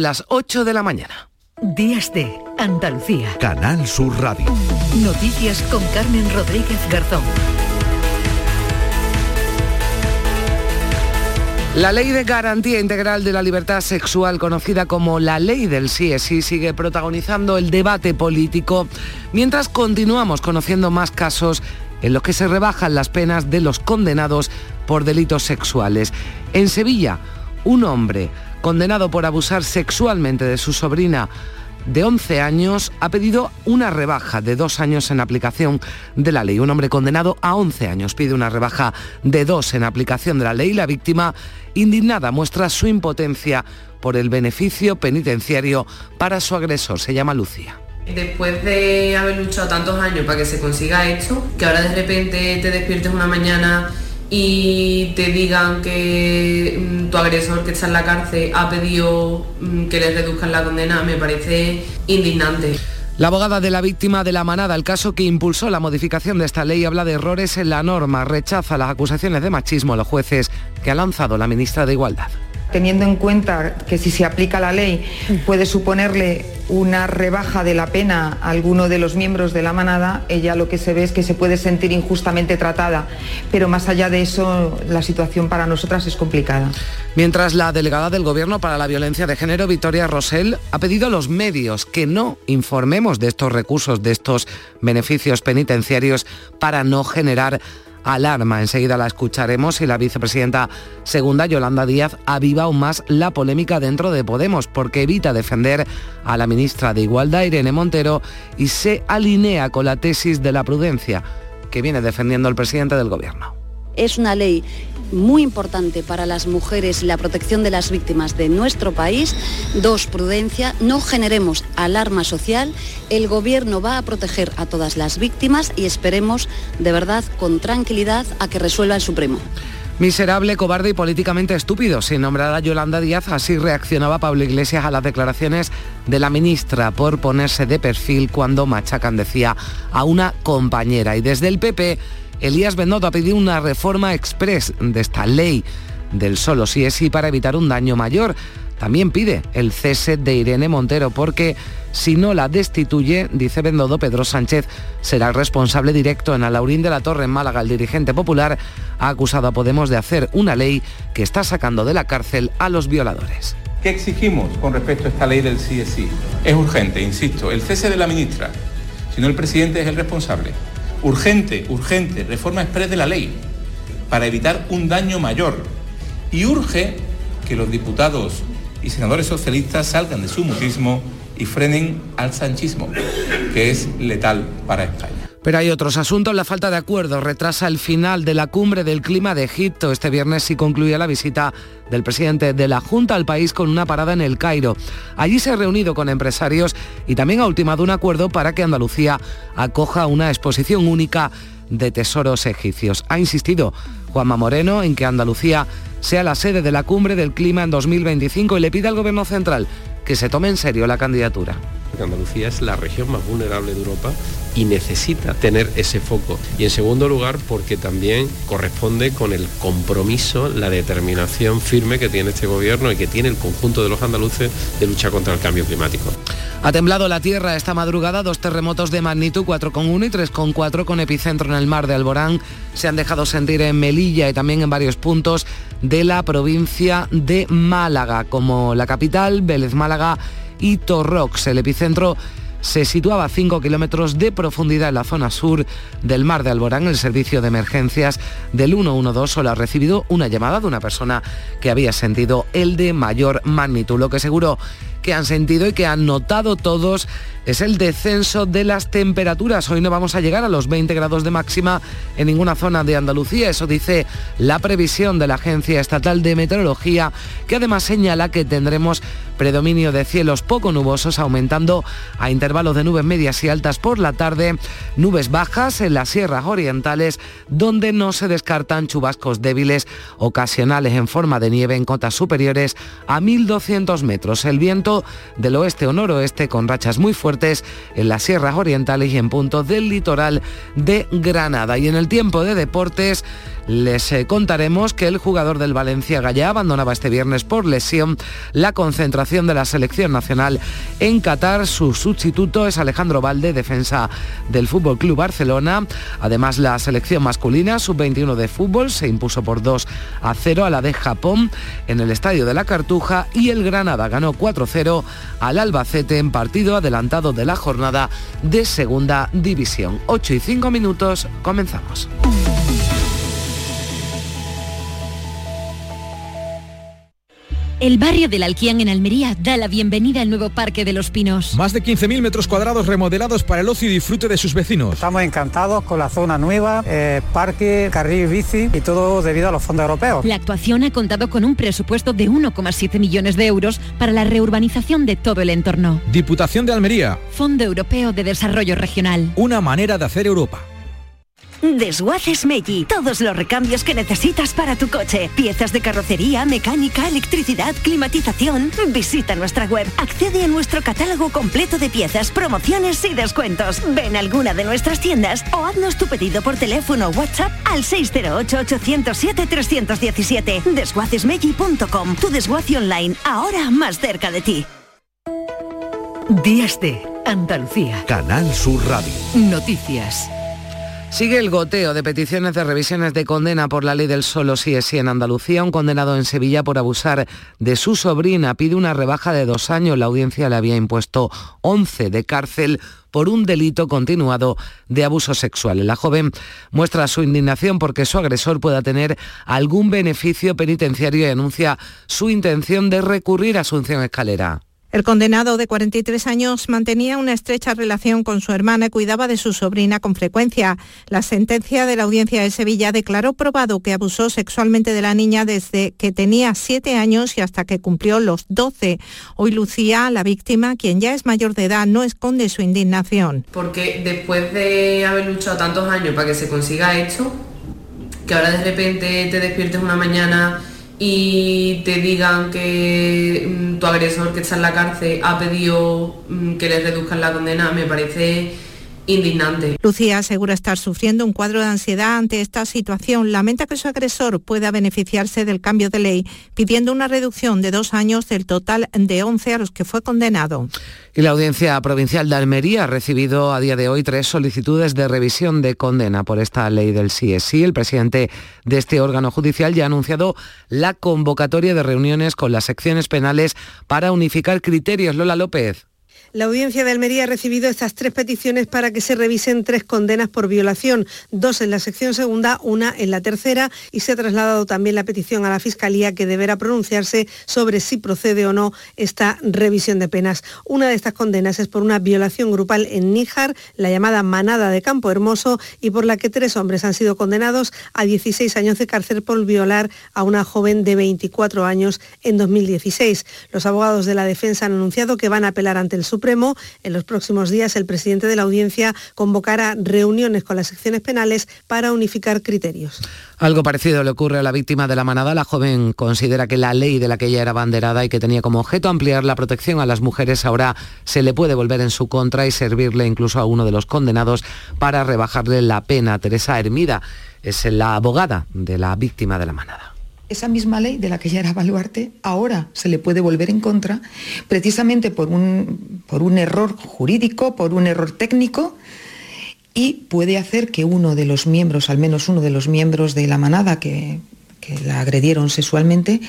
Las 8 de la mañana. Días de Andalucía. Canal Sur Radio. Noticias con Carmen Rodríguez Garzón. La Ley de Garantía Integral de la Libertad Sexual, conocida como la Ley del sí sigue protagonizando el debate político, mientras continuamos conociendo más casos en los que se rebajan las penas de los condenados por delitos sexuales. En Sevilla, un hombre condenado por abusar sexualmente de su sobrina de 11 años, ha pedido una rebaja de dos años en aplicación de la ley. Un hombre condenado a 11 años pide una rebaja de dos en aplicación de la ley. La víctima, indignada, muestra su impotencia por el beneficio penitenciario para su agresor. Se llama Lucía. Después de haber luchado tantos años para que se consiga esto, que ahora de repente te despiertes una mañana y te digan que mm, tu agresor que está en la cárcel ha pedido mm, que le reduzcan la condena, me parece indignante. La abogada de la víctima de la manada, el caso que impulsó la modificación de esta ley, habla de errores en la norma, rechaza las acusaciones de machismo a los jueces que ha lanzado la ministra de Igualdad teniendo en cuenta que si se aplica la ley puede suponerle una rebaja de la pena a alguno de los miembros de la manada, ella lo que se ve es que se puede sentir injustamente tratada, pero más allá de eso la situación para nosotras es complicada. Mientras la delegada del Gobierno para la Violencia de Género, Victoria Rosell, ha pedido a los medios que no informemos de estos recursos, de estos beneficios penitenciarios para no generar alarma. Enseguida la escucharemos y la vicepresidenta segunda, Yolanda Díaz, aviva aún más la polémica dentro de Podemos porque evita defender a la ministra de Igualdad, Irene Montero, y se alinea con la tesis de la prudencia que viene defendiendo el presidente del Gobierno. Es una ley muy importante para las mujeres y la protección de las víctimas de nuestro país. Dos, prudencia, no generemos alarma social. El Gobierno va a proteger a todas las víctimas y esperemos de verdad con tranquilidad a que resuelva el Supremo. Miserable, cobarde y políticamente estúpido. Sin nombrar a Yolanda Díaz, así reaccionaba Pablo Iglesias a las declaraciones de la ministra por ponerse de perfil cuando machacan, decía, a una compañera. Y desde el PP Elías Bendoto ha pedido una reforma express de esta ley del solo sí es sí para evitar un daño mayor. También pide el cese de Irene Montero porque si no la destituye, dice Bendodo, Pedro Sánchez será el responsable directo en Alaurín de la Torre en Málaga. El dirigente popular ha acusado a Podemos de hacer una ley que está sacando de la cárcel a los violadores. ¿Qué exigimos con respecto a esta ley del sí es? Es urgente, insisto, el cese de la ministra. Si no, el presidente es el responsable. Urgente, urgente, reforma express de la ley para evitar un daño mayor. Y urge que los diputados y senadores socialistas salgan de su mutismo y frenen al sanchismo, que es letal para España. Pero hay otros asuntos. La falta de acuerdo retrasa el final de la cumbre del clima de Egipto. Este viernes sí concluye la visita del presidente de la Junta al país con una parada en el Cairo. Allí se ha reunido con empresarios y también ha ultimado un acuerdo para que Andalucía acoja una exposición única de tesoros egipcios. Ha insistido Juanma Moreno en que Andalucía sea la sede de la cumbre del clima en 2025 y le pide al Gobierno central que se tome en serio la candidatura. Andalucía es la región más vulnerable de Europa y necesita tener ese foco. Y en segundo lugar, porque también corresponde con el compromiso, la determinación firme que tiene este gobierno y que tiene el conjunto de los andaluces de lucha contra el cambio climático. Ha temblado la tierra esta madrugada, dos terremotos de magnitud 4,1 y 3,4 con epicentro en el mar de Alborán. Se han dejado sentir en Melilla y también en varios puntos de la provincia de Málaga, como la capital, Vélez Málaga y Torrox. El epicentro se situaba a 5 kilómetros de profundidad en la zona sur del mar de Alborán. El servicio de emergencias del 112 solo ha recibido una llamada de una persona que había sentido el de mayor magnitud. Lo que seguro que han sentido y que han notado todos es el descenso de las temperaturas. Hoy no vamos a llegar a los 20 grados de máxima en ninguna zona de Andalucía. Eso dice la previsión de la Agencia Estatal de Meteorología, que además señala que tendremos predominio de cielos poco nubosos, aumentando a intervalos de nubes medias y altas por la tarde, nubes bajas en las sierras orientales, donde no se descartan chubascos débiles ocasionales en forma de nieve en cotas superiores a 1.200 metros. El viento del oeste o noroeste con rachas muy fuertes en las sierras orientales y en puntos del litoral de Granada. Y en el tiempo de deportes, Les eh, contaremos que el jugador del Valencia Gallá abandonaba este viernes por lesión la concentración de la selección nacional en Qatar. Su sustituto es Alejandro Valde, defensa del Fútbol Club Barcelona. Además, la selección masculina sub-21 de fútbol se impuso por 2 a 0 a la de Japón en el Estadio de la Cartuja y el Granada ganó 4-0 al Albacete en partido adelantado de la jornada de Segunda División. 8 y 5 minutos, comenzamos. El barrio del Alquián en Almería da la bienvenida al nuevo Parque de los Pinos. Más de 15.000 metros cuadrados remodelados para el ocio y disfrute de sus vecinos. Estamos encantados con la zona nueva, eh, parque, carril bici y todo debido a los fondos europeos. La actuación ha contado con un presupuesto de 1,7 millones de euros para la reurbanización de todo el entorno. Diputación de Almería. Fondo Europeo de Desarrollo Regional. Una manera de hacer Europa. Desguaces Meggi. Todos los recambios que necesitas para tu coche. Piezas de carrocería, mecánica, electricidad, climatización. Visita nuestra web. Accede a nuestro catálogo completo de piezas, promociones y descuentos. Ven a alguna de nuestras tiendas o haznos tu pedido por teléfono o WhatsApp al 608-807-317. Desguacesmeggi.com. Tu desguace online, ahora más cerca de ti. Días de Andalucía. Canal Sur Radio. Noticias. Sigue el goteo de peticiones de revisiones de condena por la ley del solo sí es sí en Andalucía. Un condenado en Sevilla por abusar de su sobrina pide una rebaja de dos años. La audiencia le había impuesto 11 de cárcel por un delito continuado de abuso sexual. La joven muestra su indignación porque su agresor pueda tener algún beneficio penitenciario y anuncia su intención de recurrir a Asunción Escalera. El condenado de 43 años mantenía una estrecha relación con su hermana y cuidaba de su sobrina con frecuencia. La sentencia de la audiencia de Sevilla declaró probado que abusó sexualmente de la niña desde que tenía 7 años y hasta que cumplió los 12. Hoy Lucía, la víctima, quien ya es mayor de edad, no esconde su indignación. Porque después de haber luchado tantos años para que se consiga esto, que ahora de repente te despiertes una mañana y te digan que mm, tu agresor que está en la cárcel ha pedido mm, que le reduzcan la condena, me parece indignante. Lucía asegura estar sufriendo un cuadro de ansiedad ante esta situación. Lamenta que su agresor pueda beneficiarse del cambio de ley, pidiendo una reducción de dos años del total de 11 a los que fue condenado. Y la Audiencia Provincial de Almería ha recibido a día de hoy tres solicitudes de revisión de condena por esta ley del CSI. El presidente de este órgano judicial ya ha anunciado la convocatoria de reuniones con las secciones penales para unificar criterios. Lola López. La audiencia de Almería ha recibido estas tres peticiones para que se revisen tres condenas por violación, dos en la sección segunda, una en la tercera, y se ha trasladado también la petición a la Fiscalía que deberá pronunciarse sobre si procede o no esta revisión de penas. Una de estas condenas es por una violación grupal en Níjar, la llamada Manada de Campo Hermoso, y por la que tres hombres han sido condenados a 16 años de cárcel por violar a una joven de 24 años en 2016. Los abogados de la defensa han anunciado que van a apelar ante el Supremo. En los próximos días el presidente de la audiencia convocará reuniones con las secciones penales para unificar criterios. Algo parecido le ocurre a la víctima de la manada. La joven considera que la ley de la que ella era banderada y que tenía como objeto ampliar la protección a las mujeres ahora se le puede volver en su contra y servirle incluso a uno de los condenados para rebajarle la pena. Teresa Hermida es la abogada de la víctima de la manada esa misma ley de la que ya era baluarte ahora se le puede volver en contra precisamente por un, por un error jurídico, por un error técnico y puede hacer que uno de los miembros, al menos uno de los miembros de la manada que, que la agredieron sexualmente,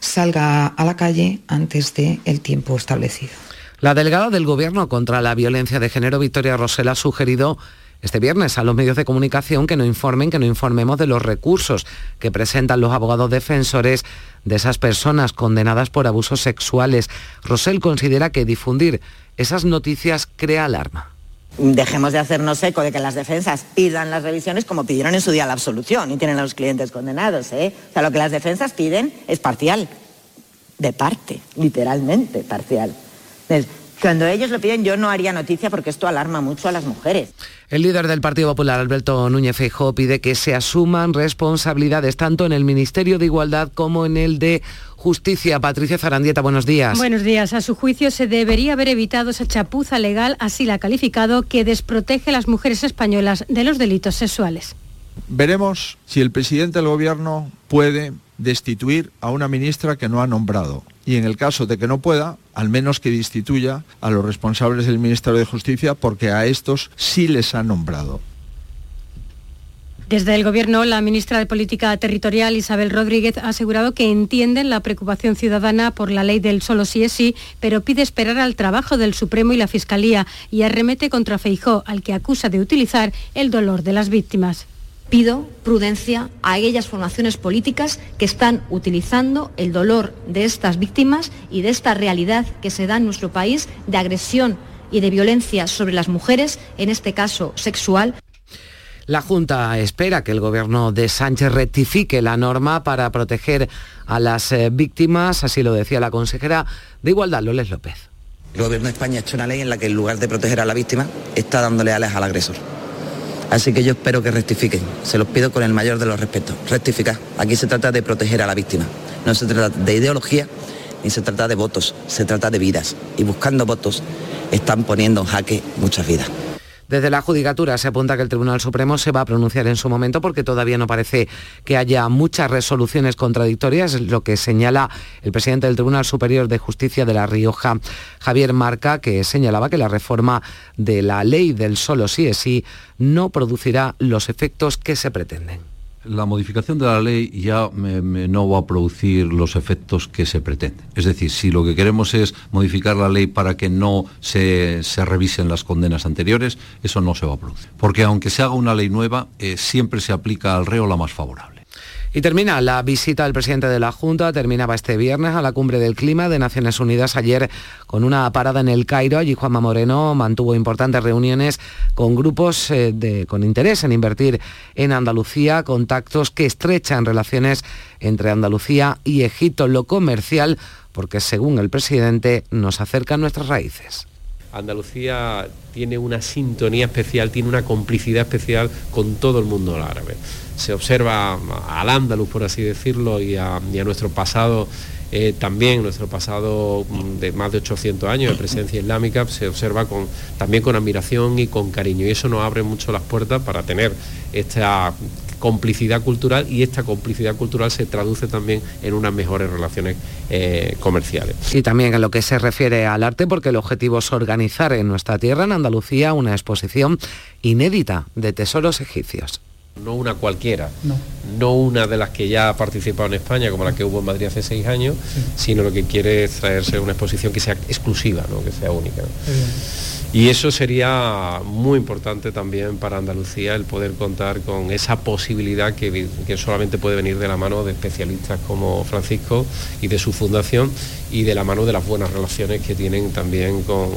salga a la calle antes del el tiempo establecido. La delegada del Gobierno contra la violencia de género, Victoria Rosell, ha sugerido este viernes a los medios de comunicación que no informen, que no informemos de los recursos que presentan los abogados defensores de esas personas condenadas por abusos sexuales. Rosell considera que difundir esas noticias crea alarma. Dejemos de hacernos eco de que las defensas pidan las revisiones como pidieron en su día la absolución y tienen a los clientes condenados. ¿eh? O sea, lo que las defensas piden es parcial, de parte, literalmente parcial. Cuando ellos lo piden yo no haría noticia porque esto alarma mucho a las mujeres. El líder del Partido Popular, Alberto Núñez Feijóo, pide que se asuman responsabilidades tanto en el Ministerio de Igualdad como en el de Justicia. Patricia Zarandieta, buenos días. Buenos días. A su juicio se debería haber evitado esa chapuza legal, así la ha calificado, que desprotege a las mujeres españolas de los delitos sexuales. Veremos si el presidente del gobierno puede destituir a una ministra que no ha nombrado. Y en el caso de que no pueda, al menos que destituya a los responsables del Ministerio de Justicia porque a estos sí les ha nombrado. Desde el Gobierno, la ministra de Política Territorial, Isabel Rodríguez, ha asegurado que entienden la preocupación ciudadana por la ley del solo sí es sí, pero pide esperar al trabajo del Supremo y la Fiscalía y arremete contra Feijó, al que acusa de utilizar el dolor de las víctimas. Pido prudencia a aquellas formaciones políticas que están utilizando el dolor de estas víctimas y de esta realidad que se da en nuestro país de agresión y de violencia sobre las mujeres, en este caso sexual. La Junta espera que el gobierno de Sánchez rectifique la norma para proteger a las eh, víctimas, así lo decía la consejera de Igualdad, Loles López. El gobierno de España ha hecho una ley en la que en lugar de proteger a la víctima está dándole alas al agresor. Así que yo espero que rectifiquen. Se los pido con el mayor de los respetos. Rectificar. Aquí se trata de proteger a la víctima. No se trata de ideología ni se trata de votos. Se trata de vidas. Y buscando votos están poniendo en jaque muchas vidas. Desde la Judicatura se apunta que el Tribunal Supremo se va a pronunciar en su momento porque todavía no parece que haya muchas resoluciones contradictorias, lo que señala el presidente del Tribunal Superior de Justicia de La Rioja, Javier Marca, que señalaba que la reforma de la ley del solo sí es sí no producirá los efectos que se pretenden la modificación de la ley ya no va a producir los efectos que se pretenden. Es decir, si lo que queremos es modificar la ley para que no se, revisen las condenas anteriores, eso no se va a producir. Porque aunque se haga una ley nueva, eh, siempre se aplica al reo la más favorable. Y termina la visita del presidente de la Junta, terminaba este viernes a la cumbre del clima de Naciones Unidas ayer con una parada en el Cairo. Allí Juanma Moreno mantuvo importantes reuniones con grupos eh, de, con interés en invertir en Andalucía, contactos que estrechan relaciones entre Andalucía y Egipto, lo comercial, porque según el presidente nos acercan nuestras raíces. Andalucía tiene una sintonía especial, tiene una complicidad especial con todo el mundo árabe se observa al andaluz, por así decirlo, y a, nuestro pasado eh, también nuestro pasado mm, de más de 800 años de presencia islámica se observa también con admiración y con cariño y eso nos abre mucho las puertas para tener esta complicidad cultural y esta complicidad cultural se traduce también en unas mejores relaciones eh, comerciales. Y también en lo que se refiere al arte, porque el objetivo es organizar en nuestra tierra, en Andalucía, una exposición inédita de tesoros egipcios no una cualquiera, no. una de las que ya ha participado en España, como la que hubo en Madrid hace seis años, sino lo que quiere es traerse una exposición que sea exclusiva, ¿no? que sea única. Y eso sería muy importante también para Andalucía, el poder contar con esa posibilidad que, solamente puede venir de la mano de especialistas como Francisco y de su fundación y de la mano de las buenas relaciones que tienen también con,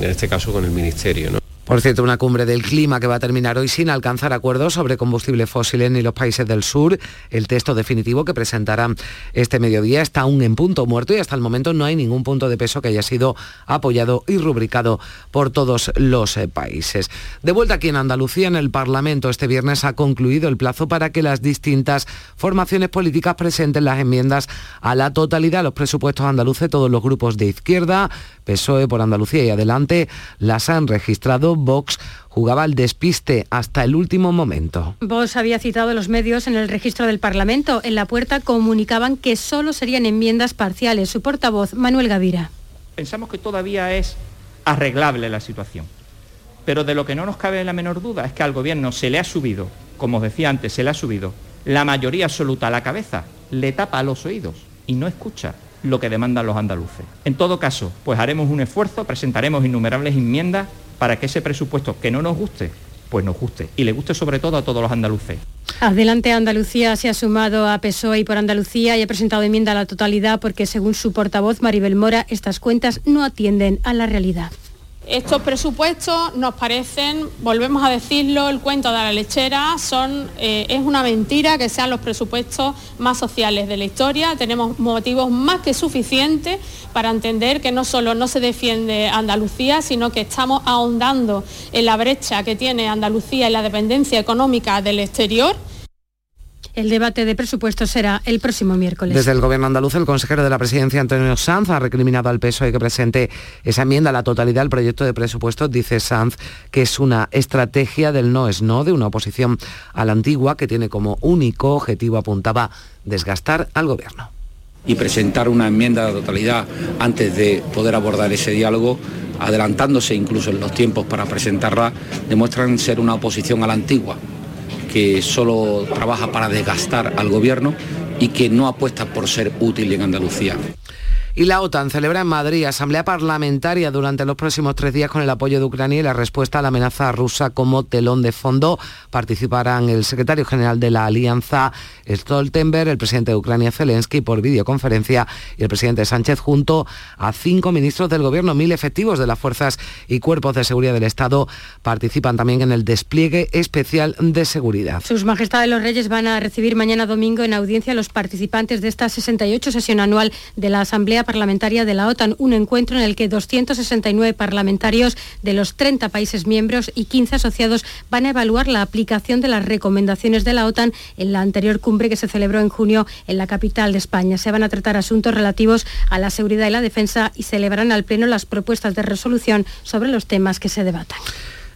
en este caso, con el Ministerio. Por cierto, una cumbre del clima que va a terminar hoy sin alcanzar acuerdos sobre combustibles fósiles ni los países del sur. El texto definitivo que presentarán este mediodía está aún en punto muerto y hasta el momento no hay ningún punto de peso que haya sido apoyado y rubricado por todos los eh, países. De vuelta aquí en Andalucía, en el Parlamento, este viernes ha concluido el plazo para que las distintas formaciones políticas presenten las enmiendas a la totalidad los presupuestos andaluces. Todos los grupos de izquierda, PSOE por Andalucía y adelante, las han registrado Vox jugaba al despiste hasta el último momento. Vox había citado a los medios en el registro del Parlamento. En la puerta comunicaban que solo serían enmiendas parciales. Su portavoz, Manuel Gavira. Pensamos que todavía es arreglable la situación. Pero de lo que no nos cabe la menor duda es que al gobierno se le ha subido, como os decía antes, se le ha subido la mayoría absoluta a la cabeza, le tapa los oídos y no escucha lo que demandan los andaluces. En todo caso, pues haremos un esfuerzo, presentaremos innumerables enmiendas para que ese presupuesto que no nos guste, pues nos guste y le guste sobre todo a todos los andaluces. Adelante Andalucía se ha sumado a PSOE por Andalucía y ha presentado enmienda a la totalidad porque según su portavoz Maribel Mora, estas cuentas no atienden a la realidad. Estos presupuestos nos parecen, volvemos a decirlo, el cuento de la lechera, son, eh, es una mentira que sean los presupuestos más sociales de la historia. Tenemos motivos más que suficientes para entender que no solo no se defiende Andalucía, sino que estamos ahondando en la brecha que tiene Andalucía y la dependencia económica del exterior El debate de presupuestos será el próximo miércoles. Desde el Gobierno andaluz, el consejero de la Presidencia, Antonio Sanz, ha recriminado al PSOE que presente esa enmienda a la totalidad al proyecto de presupuestos. Dice Sanz que es una estrategia del no es no, de una oposición a la antigua que tiene como único objetivo, apuntaba, desgastar al Gobierno y presentar una enmienda de totalidad antes de poder abordar ese diálogo, adelantándose incluso en los tiempos para presentarla, demuestran ser una oposición a la antigua, que solo trabaja para desgastar al gobierno y que no apuesta por ser útil en Andalucía. Y la OTAN celebra en Madrid asamblea parlamentaria durante los próximos tres días con el apoyo de Ucrania y la respuesta a la amenaza rusa como telón de fondo. Participarán el secretario general de la Alianza Stoltenberg, el presidente de Ucrania Zelensky por videoconferencia y el presidente Sánchez junto a cinco ministros del gobierno, mil efectivos de las fuerzas y cuerpos de seguridad del Estado participan también en el despliegue especial de seguridad. Sus majestades los reyes van a recibir mañana domingo en audiencia los participantes de esta 68 sesión anual de la Asamblea Parlamentaria de la OTAN, un encuentro en el que 269 parlamentarios de los 30 países miembros y 15 asociados van a evaluar la aplicación de las recomendaciones de la OTAN en la anterior cumbre que se celebró en junio en la capital de España. Se van a tratar asuntos relativos a la seguridad y la defensa y celebrarán al Pleno las propuestas de resolución sobre los temas que se debatan.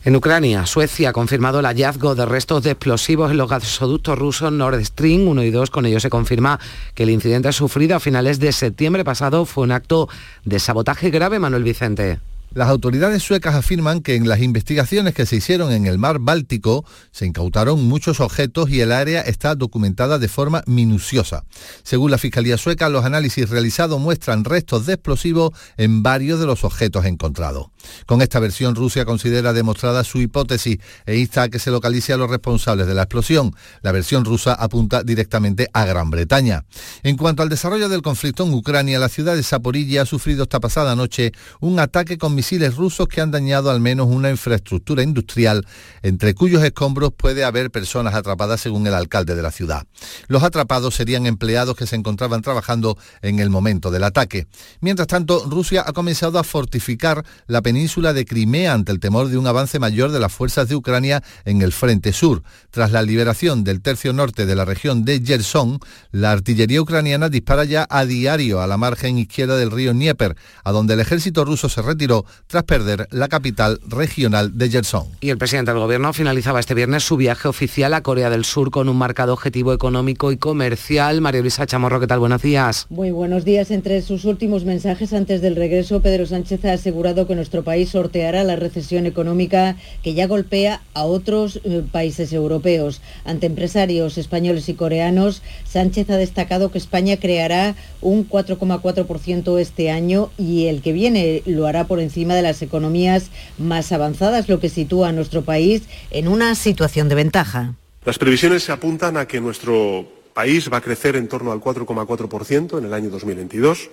En Ucrania, Suecia ha confirmado el hallazgo de restos de explosivos en los gasoductos rusos Nord Stream 1 y 2. Con ello se confirma que el incidente sufrido a finales de septiembre pasado fue un acto de sabotaje grave, Manuel Vicente. Las autoridades suecas afirman que en las investigaciones que se hicieron en el mar Báltico se incautaron muchos objetos y el área está documentada de forma minuciosa. Según la Fiscalía sueca, los análisis realizados muestran restos de explosivos en varios de los objetos encontrados. Con esta versión, Rusia considera demostrada su hipótesis e insta a que se localice a los responsables de la explosión. La versión rusa apunta directamente a Gran Bretaña. En cuanto al desarrollo del conflicto en Ucrania, la ciudad de Zaporilla ha sufrido esta pasada noche un ataque con misiles rusos que han dañado al menos una infraestructura industrial, entre cuyos escombros puede haber personas atrapadas según el alcalde de la ciudad. Los atrapados serían empleados que se encontraban trabajando en el momento del ataque. Mientras tanto, Rusia ha comenzado a fortificar la península de Crimea ante el temor de un avance mayor de las fuerzas de Ucrania en el frente sur. Tras la liberación del tercio norte de la región de Gerson, la artillería ucraniana dispara ya a diario a la margen izquierda del río Dnieper, a donde el ejército ruso se retiró tras perder la capital regional de Gerson. Y el presidente del gobierno finalizaba este viernes su viaje oficial a Corea del Sur con un marcado objetivo económico y comercial. María Luisa Chamorro, ¿qué tal? Buenos días. Muy buenos días. Entre sus últimos mensajes antes del regreso, Pedro Sánchez ha asegurado que nuestro país sorteará la recesión económica que ya golpea a otros eh, países europeos. Ante empresarios españoles y coreanos, Sánchez ha destacado que España creará un 4,4% este año y el que viene lo hará por encima de las economías más avanzadas, lo que sitúa a nuestro país en una situación de ventaja. Las previsiones se apuntan a que nuestro país va a crecer en torno al 4,4% en el año 2022,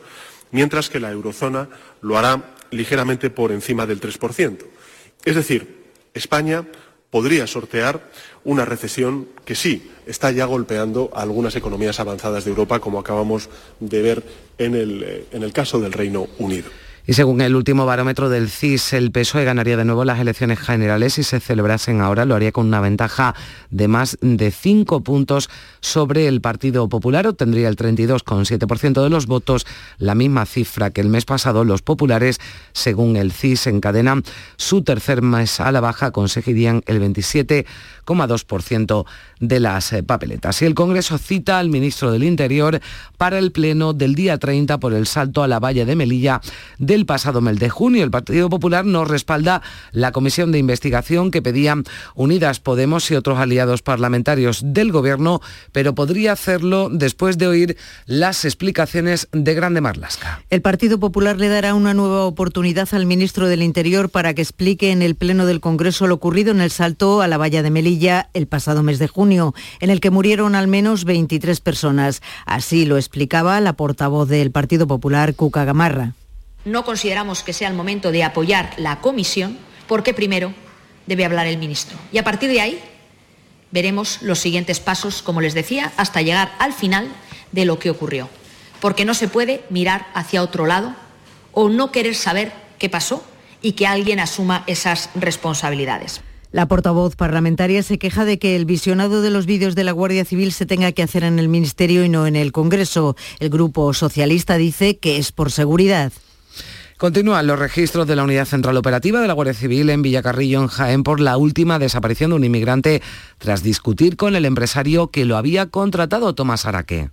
mientras que la eurozona lo hará ligeramente por encima del 3%. Es decir, España podría sortear una recesión que sí está ya golpeando a algunas economías avanzadas de Europa, como acabamos de ver en el, eh, en el caso del Reino Unido. Y según el último barómetro del CIS, el PSOE ganaría de nuevo las elecciones generales si se celebrasen ahora. Lo haría con una ventaja de más de cinco puntos sobre el Partido Popular. Obtendría el 32,7% de los votos, la misma cifra que el mes pasado. Los populares, según el CIS, encadenan su tercer mes a la baja, conseguirían el 27,2% de las eh, papeletas. Y el Congreso cita al ministro del Interior para el pleno del día 30 por el salto a la valla de Melilla del pasado mes de junio. El Partido Popular no respalda la comisión de investigación que pedían Unidas Podemos y otros aliados parlamentarios del Gobierno, pero podría hacerlo después de oír las explicaciones de Grande Marlasca. El Partido Popular le dará una nueva oportunidad al ministro del Interior para que explique en el pleno del Congreso lo ocurrido en el salto a la valla de Melilla el pasado mes de junio, en el que murieron al menos 23 personas. Así lo explicaba la portavoz del Partido Popular, Cuca Gamarra no consideramos que sea el momento de apoyar la comisión porque primero debe hablar el ministro. Y a partir de ahí veremos los siguientes pasos, como les decía, hasta llegar al final de lo que ocurrió. Porque no se puede mirar hacia otro lado o no querer saber qué pasó y que alguien asuma esas responsabilidades. La portavoz parlamentaria se queja de que el visionado de los vídeos de la Guardia Civil se tenga que hacer en el Ministerio y no en el Congreso. El Grupo Socialista dice que es por seguridad. Continúan los registros de la Unidad Central Operativa de la Guardia Civil en Villacarrillo, en Jaén, por la última desaparición de un inmigrante tras discutir con el empresario que lo había contratado, Tomás Araque.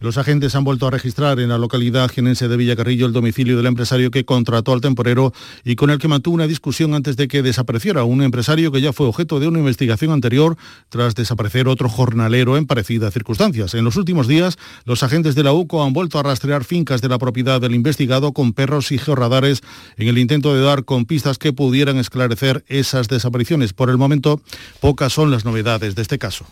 Los agentes han vuelto a registrar en la localidad genense de Villacarrillo el domicilio del empresario que contrató al temporero y con el que mantuvo una discusión antes de que desapareciera. Un empresario que ya fue objeto de una investigación anterior tras desaparecer otro jornalero en parecidas circunstancias. En los últimos días, los agentes de la UCO han vuelto a rastrear fincas de la propiedad del investigado con perros y georradares en el intento de dar con pistas que pudieran esclarecer esas desapariciones. Por el momento, pocas son las novedades de este caso.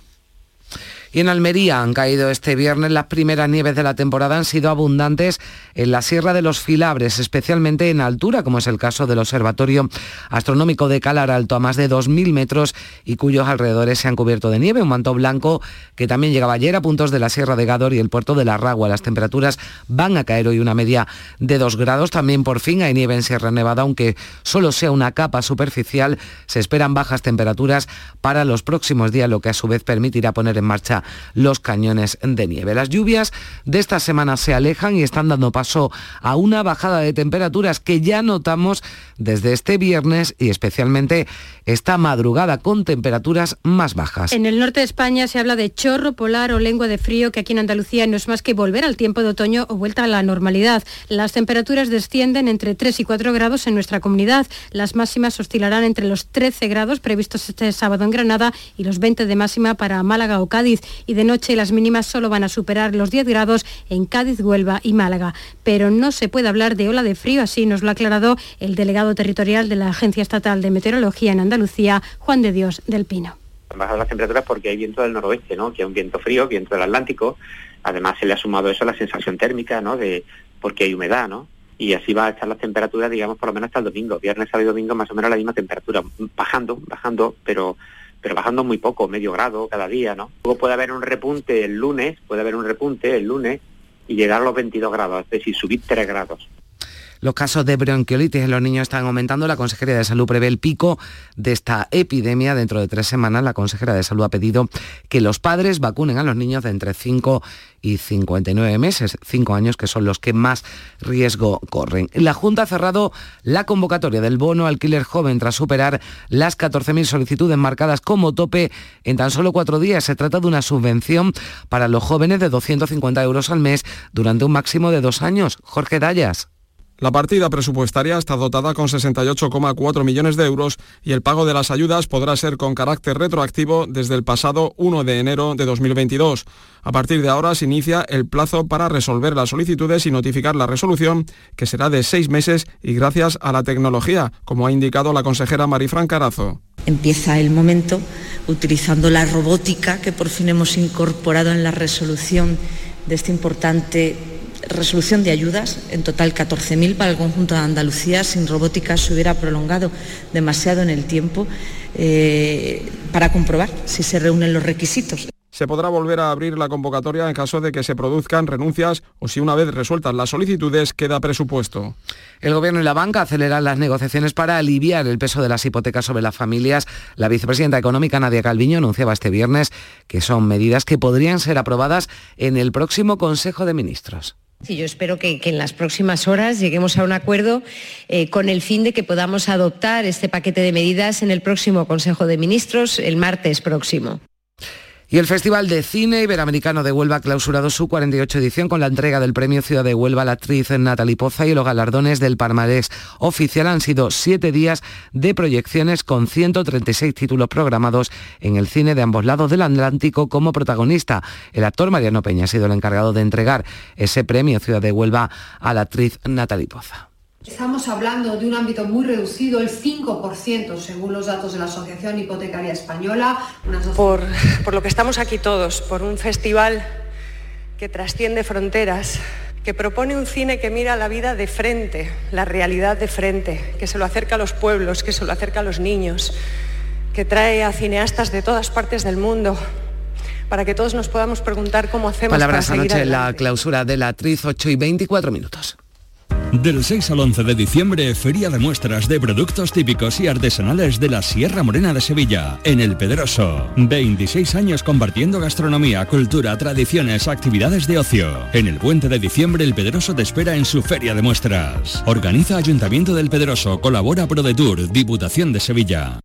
Y en Almería han caído este viernes las primeras nieves de la temporada, han sido abundantes en la Sierra de los Filabres, especialmente en altura, como es el caso del Observatorio Astronómico de Calar Alto, a más de 2.000 metros y cuyos alrededores se han cubierto de nieve, un manto blanco que también llegaba ayer a puntos de la Sierra de Gador y el puerto de la Ragua. Las temperaturas van a caer hoy una media de 2 grados. También por fin hay nieve en Sierra Nevada, aunque solo sea una capa superficial. Se esperan bajas temperaturas para los próximos días, lo que a su vez permitirá poner en marcha los cañones de nieve. Las lluvias de esta semana se alejan y están dando paso a una bajada de temperaturas que ya notamos desde este viernes y especialmente esta madrugada con temperaturas más bajas. En el norte de España se habla de chorro polar o lengua de frío, que aquí en Andalucía no es más que volver al tiempo de otoño o vuelta a la normalidad. Las temperaturas descienden entre 3 y 4 grados en nuestra comunidad. Las máximas oscilarán entre los 13 grados previstos este sábado en Granada y los 20 de máxima para Málaga o Cádiz y de noche las mínimas solo van a superar los 10 grados en Cádiz, Huelva y Málaga. Pero no se puede hablar de ola de frío, así nos lo ha aclarado el delegado territorial de la Agencia Estatal de Meteorología en Andalucía, Juan de Dios del Pino. Han las temperaturas porque hay viento del noroeste, ¿no? que es un viento frío, viento del Atlántico. Además se le ha sumado eso a la sensación térmica, ¿no? de, porque hay humedad, ¿no? y así va a estar las temperaturas, digamos, por lo menos hasta el domingo. Viernes, sábado y domingo más o menos la misma temperatura, bajando, bajando, pero pero bajando muy poco, medio grado cada día, ¿no? Luego puede haber un repunte el lunes, puede haber un repunte el lunes y llegar a los 22 grados, es decir, subir 3 grados. Los casos de bronquiolitis en los niños están aumentando. La Consejería de Salud prevé el pico de esta epidemia. Dentro de tres semanas, la consejera de Salud ha pedido que los padres vacunen a los niños de entre 5 y 59 meses, 5 años que son los que más riesgo corren. La Junta ha cerrado la convocatoria del bono alquiler joven tras superar las 14.000 solicitudes marcadas como tope en tan solo cuatro días. Se trata de una subvención para los jóvenes de 250 euros al mes durante un máximo de dos años. Jorge Dallas. La partida presupuestaria está dotada con 68,4 millones de euros y el pago de las ayudas podrá ser con carácter retroactivo desde el pasado 1 de enero de 2022. A partir de ahora se inicia el plazo para resolver las solicitudes y notificar la resolución, que será de seis meses y gracias a la tecnología, como ha indicado la consejera Marifran Carazo. Empieza el momento utilizando la robótica que por fin hemos incorporado en la resolución de este importante resolución de ayudas, en total 14.000 para el conjunto de Andalucía, sin robótica se hubiera prolongado demasiado en el tiempo eh, para comprobar si se reúnen los requisitos. Se podrá volver a abrir la convocatoria en caso de que se produzcan renuncias o si una vez resueltas las solicitudes queda presupuesto. El Gobierno y la banca aceleran las negociaciones para aliviar el peso de las hipotecas sobre las familias. La vicepresidenta económica Nadia Calviño anunciaba este viernes que son medidas que podrían ser aprobadas en el próximo Consejo de Ministros. Sí, yo espero que, en las próximas horas lleguemos a un acuerdo eh, con el fin de que podamos adoptar este paquete de medidas en el próximo Consejo de Ministros el martes próximo. Y el Festival de Cine Iberoamericano de Huelva ha clausurado su 48 edición con la entrega del Premio Ciudad de Huelva a la actriz Natalie Poza y los galardones del Parmarés oficial. Han sido siete días de proyecciones con 136 títulos programados en el cine de ambos lados del Atlántico como protagonista. El actor Mariano Peña ha sido el encargado de entregar ese Premio Ciudad de Huelva a la actriz Natalie Poza. Estamos hablando de un ámbito muy reducido, el 5% según los datos de la Asociación Hipotecaria Española. Por, por lo que estamos aquí todos, por un festival que trasciende fronteras, que propone un cine que mira la vida de frente, la realidad de frente, que se lo acerca a los pueblos, que se lo acerca a los niños, que trae a cineastas de todas partes del mundo para que todos nos podamos preguntar cómo hacemos Palabras para anoche en la clausura de la actriz 8 y 24 minutos. Del 6 al 11 de diciembre, Feria de Muestras de Productos Típicos y Artesanales de la Sierra Morena de Sevilla, en El Pedroso. 26 años compartiendo gastronomía, cultura, tradiciones, actividades de ocio. En el puente de diciembre, El Pedroso te espera en su Feria de Muestras. Organiza Ayuntamiento del Pedroso, colabora ProDetour, Diputación de Sevilla.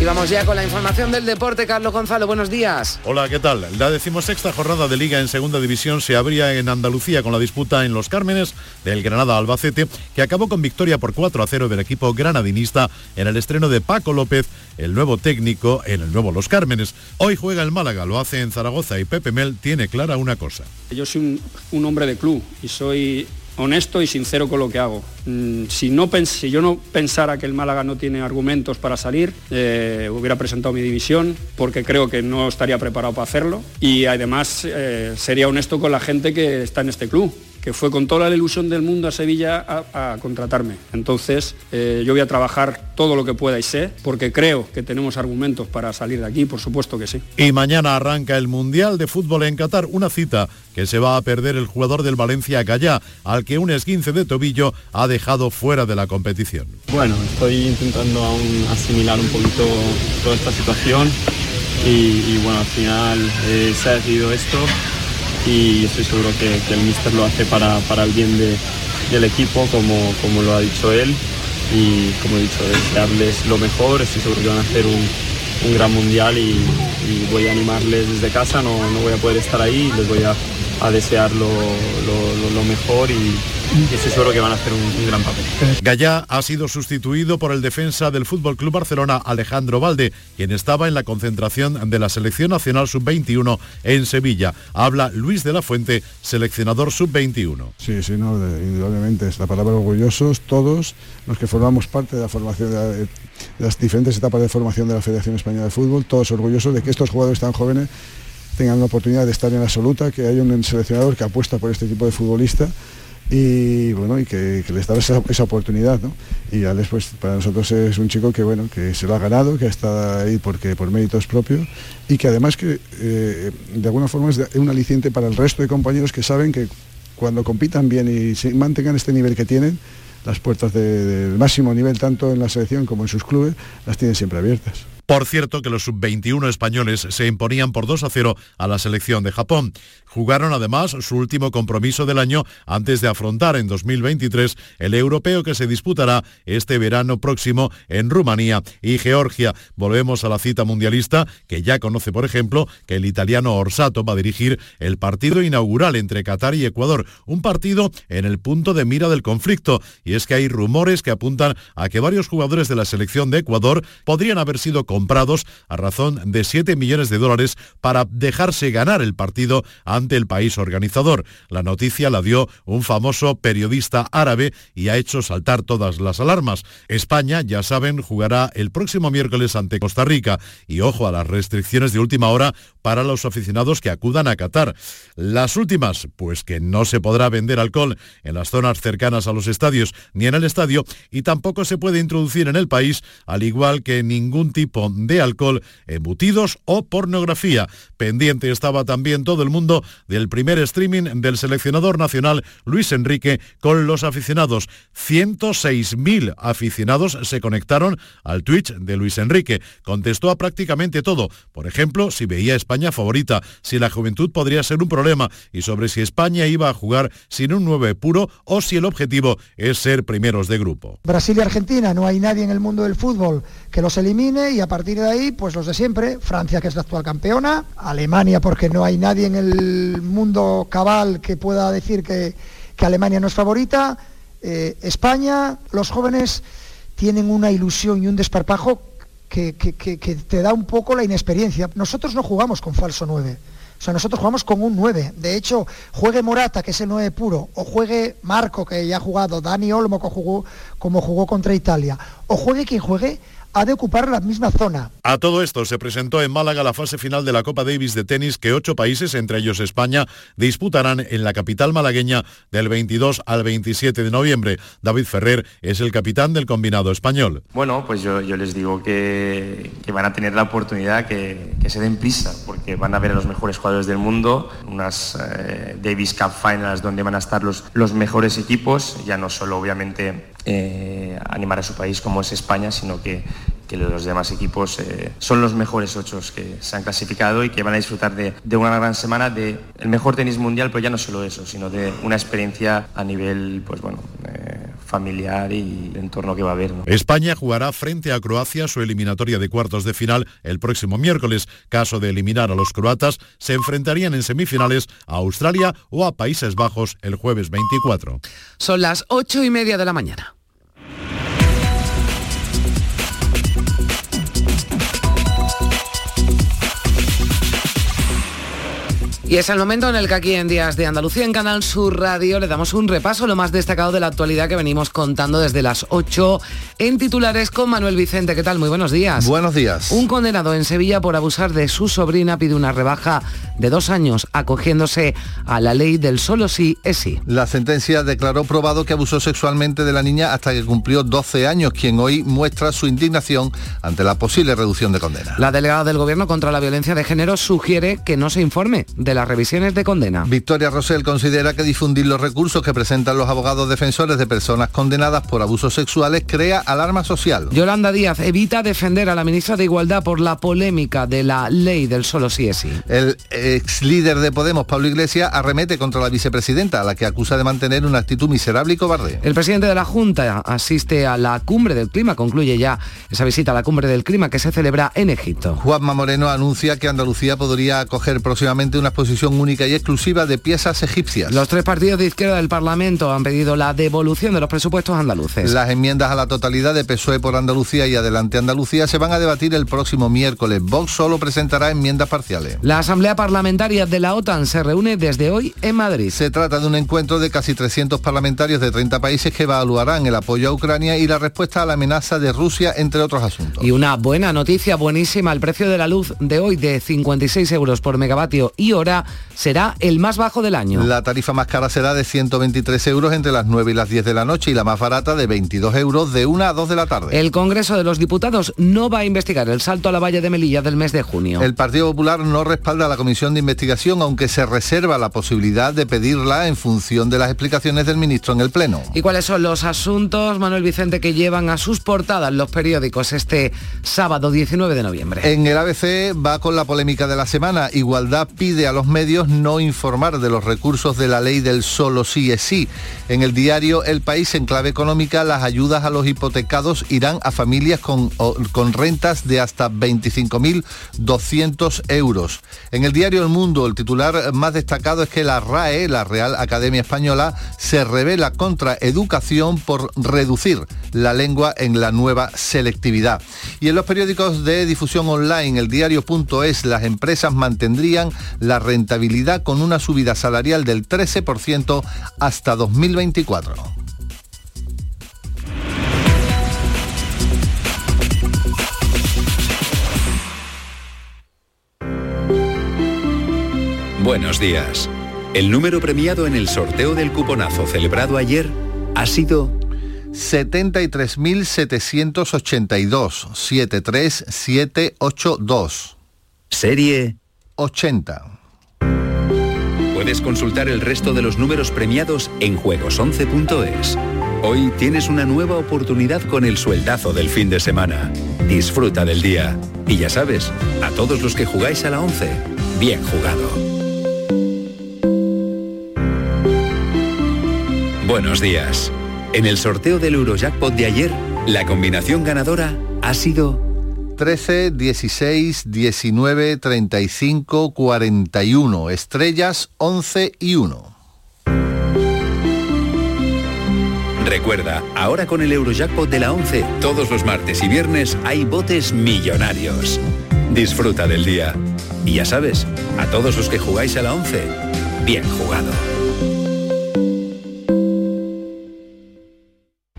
Y vamos ya con la información del deporte. Carlos Gonzalo, buenos días. Hola, ¿qué tal? La decimosexta jornada de Liga en Segunda División se abría en Andalucía con la disputa en Los Cármenes del Granada Albacete, que acabó con victoria por 4 a 0 del equipo granadinista en el estreno de Paco López, el nuevo técnico en el nuevo Los Cármenes. Hoy juega el Málaga, lo hace en Zaragoza y Pepe Mel tiene clara una cosa. Yo soy un, un hombre de club y soy honesto y sincero con lo que hago. Mm, si, no si yo no pensara que el Málaga no tiene argumentos para salir, eh, hubiera presentado mi división porque creo que no estaría preparado para hacerlo y además eh, sería honesto con la gente que está en este club que fue con toda la ilusión del mundo a Sevilla a, contratarme. Entonces, eh, yo voy a trabajar todo lo que pueda y sé, porque creo que tenemos argumentos para salir de aquí, por supuesto que sí. Y mañana arranca el Mundial de Fútbol en Qatar, una cita que se va a perder el jugador del Valencia Gallá, al que un esguince de tobillo ha dejado fuera de la competición. Bueno, estoy intentando aún asimilar un poquito toda esta situación y, bueno, al final eh, se ha decidido esto y estoy seguro que, el míster lo hace para, el bien del equipo, como, como lo ha dicho él. Y como he dicho, desearles lo mejor, estoy seguro que van a hacer un, gran mundial y, voy a animarles desde casa, no, voy a poder estar ahí, les voy a, desear lo, lo mejor y, y estoy seguro que van a hacer un, gran papel. Gallá ha sido sustituido por el defensa del Fútbol Club Barcelona, Alejandro Valde, quien estaba en la concentración de la Selección Nacional Sub-21 en Sevilla. Habla Luis de la Fuente, seleccionador Sub-21. Sí, sí, no, indudablemente es la palabra orgullosos todos los que formamos parte de la formación de, de las diferentes etapas de formación de la Federación Española de Fútbol, todos orgullosos de que estos jugadores tan jóvenes tengan la oportunidad de estar en la absoluta, que haya un seleccionador que apuesta por este tipo de futbolista y bueno y que, les da esa, oportunidad y Alex pues para nosotros es un chico que bueno que se lo ha ganado que estado ahí porque por méritos propios y que además que eh, de alguna forma es un aliciente para el resto de compañeros que saben que cuando compitan bien y mantengan este nivel que tienen las puertas del máximo nivel tanto en la selección como en sus clubes las tienen siempre abiertas por cierto que los sub-21 españoles se imponían por 2 a 0 a la selección de Japón. Jugaron además su último compromiso del año antes de afrontar en 2023 el europeo que se disputará este verano próximo en Rumanía y Georgia. Volvemos a la cita mundialista que ya conoce, por ejemplo, que el italiano Orsato va a dirigir el partido inaugural entre Qatar y Ecuador, un partido en el punto de mira del conflicto. Y es que hay rumores que apuntan a que varios jugadores de la selección de Ecuador podrían haber sido comprados a razón de 7 millones de dólares para dejarse ganar el partido ante el país organizador. La noticia la dio un famoso periodista árabe y ha hecho saltar todas las alarmas. España, ya saben, jugará el próximo miércoles ante Costa Rica y ojo a las restricciones de última hora para los aficionados que acudan a Qatar. Las últimas, pues que no se podrá vender alcohol en las zonas cercanas a los estadios ni en el estadio y tampoco se puede introducir en el país, al igual que ningún tipo de alcohol, embutidos o pornografía. Pendiente estaba también todo el mundo del primer streaming del seleccionador nacional Luis Enrique con los aficionados. 106.000 aficionados se conectaron al Twitch de Luis Enrique. Contestó a prácticamente todo. Por ejemplo, si veía España favorita, si la juventud podría ser un problema y sobre si España iba a jugar sin un 9 puro o si el objetivo es ser primeros de grupo. Brasil y Argentina, no hay nadie en el mundo del fútbol que los elimine y a partir de ahí, pues los de siempre, Francia que es la actual campeona, Alemania porque no hay nadie en el mundo cabal que pueda decir que, Alemania no es favorita, eh, España, los jóvenes tienen una ilusión y un desparpajo que, te da un poco la inexperiencia. Nosotros no jugamos con falso 9. O sea, nosotros jugamos con un 9. De hecho, juegue Morata, que es el 9 puro, o juegue Marco, que ya ha jugado, Dani Olmo, que jugó, como jugó contra Italia, o juegue quien juegue, ha de ocupar la misma zona. A todo esto se presentó en Málaga la fase final de la Copa Davis de tenis que ocho países, entre ellos España, disputarán en la capital malagueña del 22 al 27 de noviembre. David Ferrer es el capitán del combinado español. Bueno, pues yo, yo les digo que, que, van a tener la oportunidad que, que, se den prisa, porque van a ver a los mejores jugadores del mundo, unas eh, Davis Cup Finals donde van a estar los, los mejores equipos, ya no solo obviamente eh, animar a su país como es España, sino que, que los demás equipos eh, son los mejores ocho que se han clasificado y que van a disfrutar de, de una gran semana, de el mejor tenis mundial, pero ya no solo eso, sino de una experiencia a nivel, pues bueno, eh, familiar y el entorno que va a haber. ¿no? España jugará frente a Croacia su eliminatoria de cuartos de final el próximo miércoles. Caso de eliminar a los croatas, se enfrentarían en semifinales a Australia o a Países Bajos el jueves 24. Son las ocho y media de la mañana. Y es el momento en el que aquí en Días de Andalucía, en Canal Sur Radio, le damos un repaso a lo más destacado de la actualidad que venimos contando desde las 8 en titulares con Manuel Vicente. ¿Qué tal? Muy buenos días. Buenos días. Un condenado en Sevilla por abusar de su sobrina pide una rebaja de dos años acogiéndose a la ley del solo sí es sí. La sentencia declaró probado que abusó sexualmente de la niña hasta que cumplió 12 años, quien hoy muestra su indignación ante la posible reducción de condena. La delegada del Gobierno contra la violencia de género sugiere que no se informe de las revisiones de condena. Victoria Rosell considera que difundir los recursos que presentan los abogados defensores de personas condenadas por abusos sexuales crea alarma social. Yolanda Díaz evita defender a la ministra de Igualdad por la polémica de la ley del solo sí es sí. El ex líder de Podemos, Pablo Iglesias, arremete contra la vicepresidenta, a la que acusa de mantener una actitud miserable y cobarde. El presidente de la Junta asiste a la cumbre del clima, concluye ya esa visita a la cumbre del clima que se celebra en Egipto. Juanma Moreno anuncia que Andalucía podría acoger próximamente una exposición única y exclusiva de piezas egipcias. Los tres partidos de izquierda del Parlamento han pedido la devolución de los presupuestos andaluces. Las enmiendas a la totalidad de PSOE por Andalucía y Adelante Andalucía se van a debatir el próximo miércoles. Vox solo presentará enmiendas parciales. La Asamblea Parlamentaria de la OTAN se reúne desde hoy en Madrid. Se trata de un encuentro de casi 300 parlamentarios de 30 países que evaluarán el apoyo a Ucrania y la respuesta a la amenaza de Rusia, entre otros asuntos. Y una buena noticia, buenísima, el precio de la luz de hoy de 56 euros por megavatio y hora será el más bajo del año. La tarifa más cara será de 123 euros entre las 9 y las 10 de la noche y la más barata de 22 euros de 1 a 2 de la tarde. El Congreso de los Diputados no va a investigar el salto a la valla de Melilla del mes de junio. El Partido Popular no respalda a la comisión de investigación, aunque se reserva la posibilidad de pedirla en función de las explicaciones del ministro en el Pleno. ¿Y cuáles son los asuntos, Manuel Vicente, que llevan a sus portadas los periódicos este sábado 19 de noviembre? En el ABC va con la polémica de la semana. Igualdad pide a los medios no informar de los recursos de la ley del solo sí es sí. En el diario El País, en clave económica, las ayudas a los hipotecados irán a familias con, con rentas de hasta 25.200 euros. En el diario El Mundo, el titular más destacado es que la RAE, la Real Academia Española, se revela contra educación por reducir la lengua en la nueva selectividad. Y en los periódicos de difusión online, el diario.es, las empresas mantendrían la rentabilidad con una subida salarial del 13% hasta 2024. Buenos días. El número premiado en el sorteo del cuponazo celebrado ayer ha sido 73.782 73782. Serie 80. Puedes consultar el resto de los números premiados en juegos11.es. Hoy tienes una nueva oportunidad con el sueldazo del fin de semana. Disfruta del día. Y ya sabes, a todos los que jugáis a la 11, bien jugado. Buenos días. En el sorteo del Eurojackpot de ayer, la combinación ganadora ha sido 13, 16, 19, 35, 41. Estrellas 11 y 1. Recuerda, ahora con el Eurojackpot de la 11, todos los martes y viernes hay botes millonarios. Disfruta del día. Y ya sabes, a todos los que jugáis a la 11, bien jugado.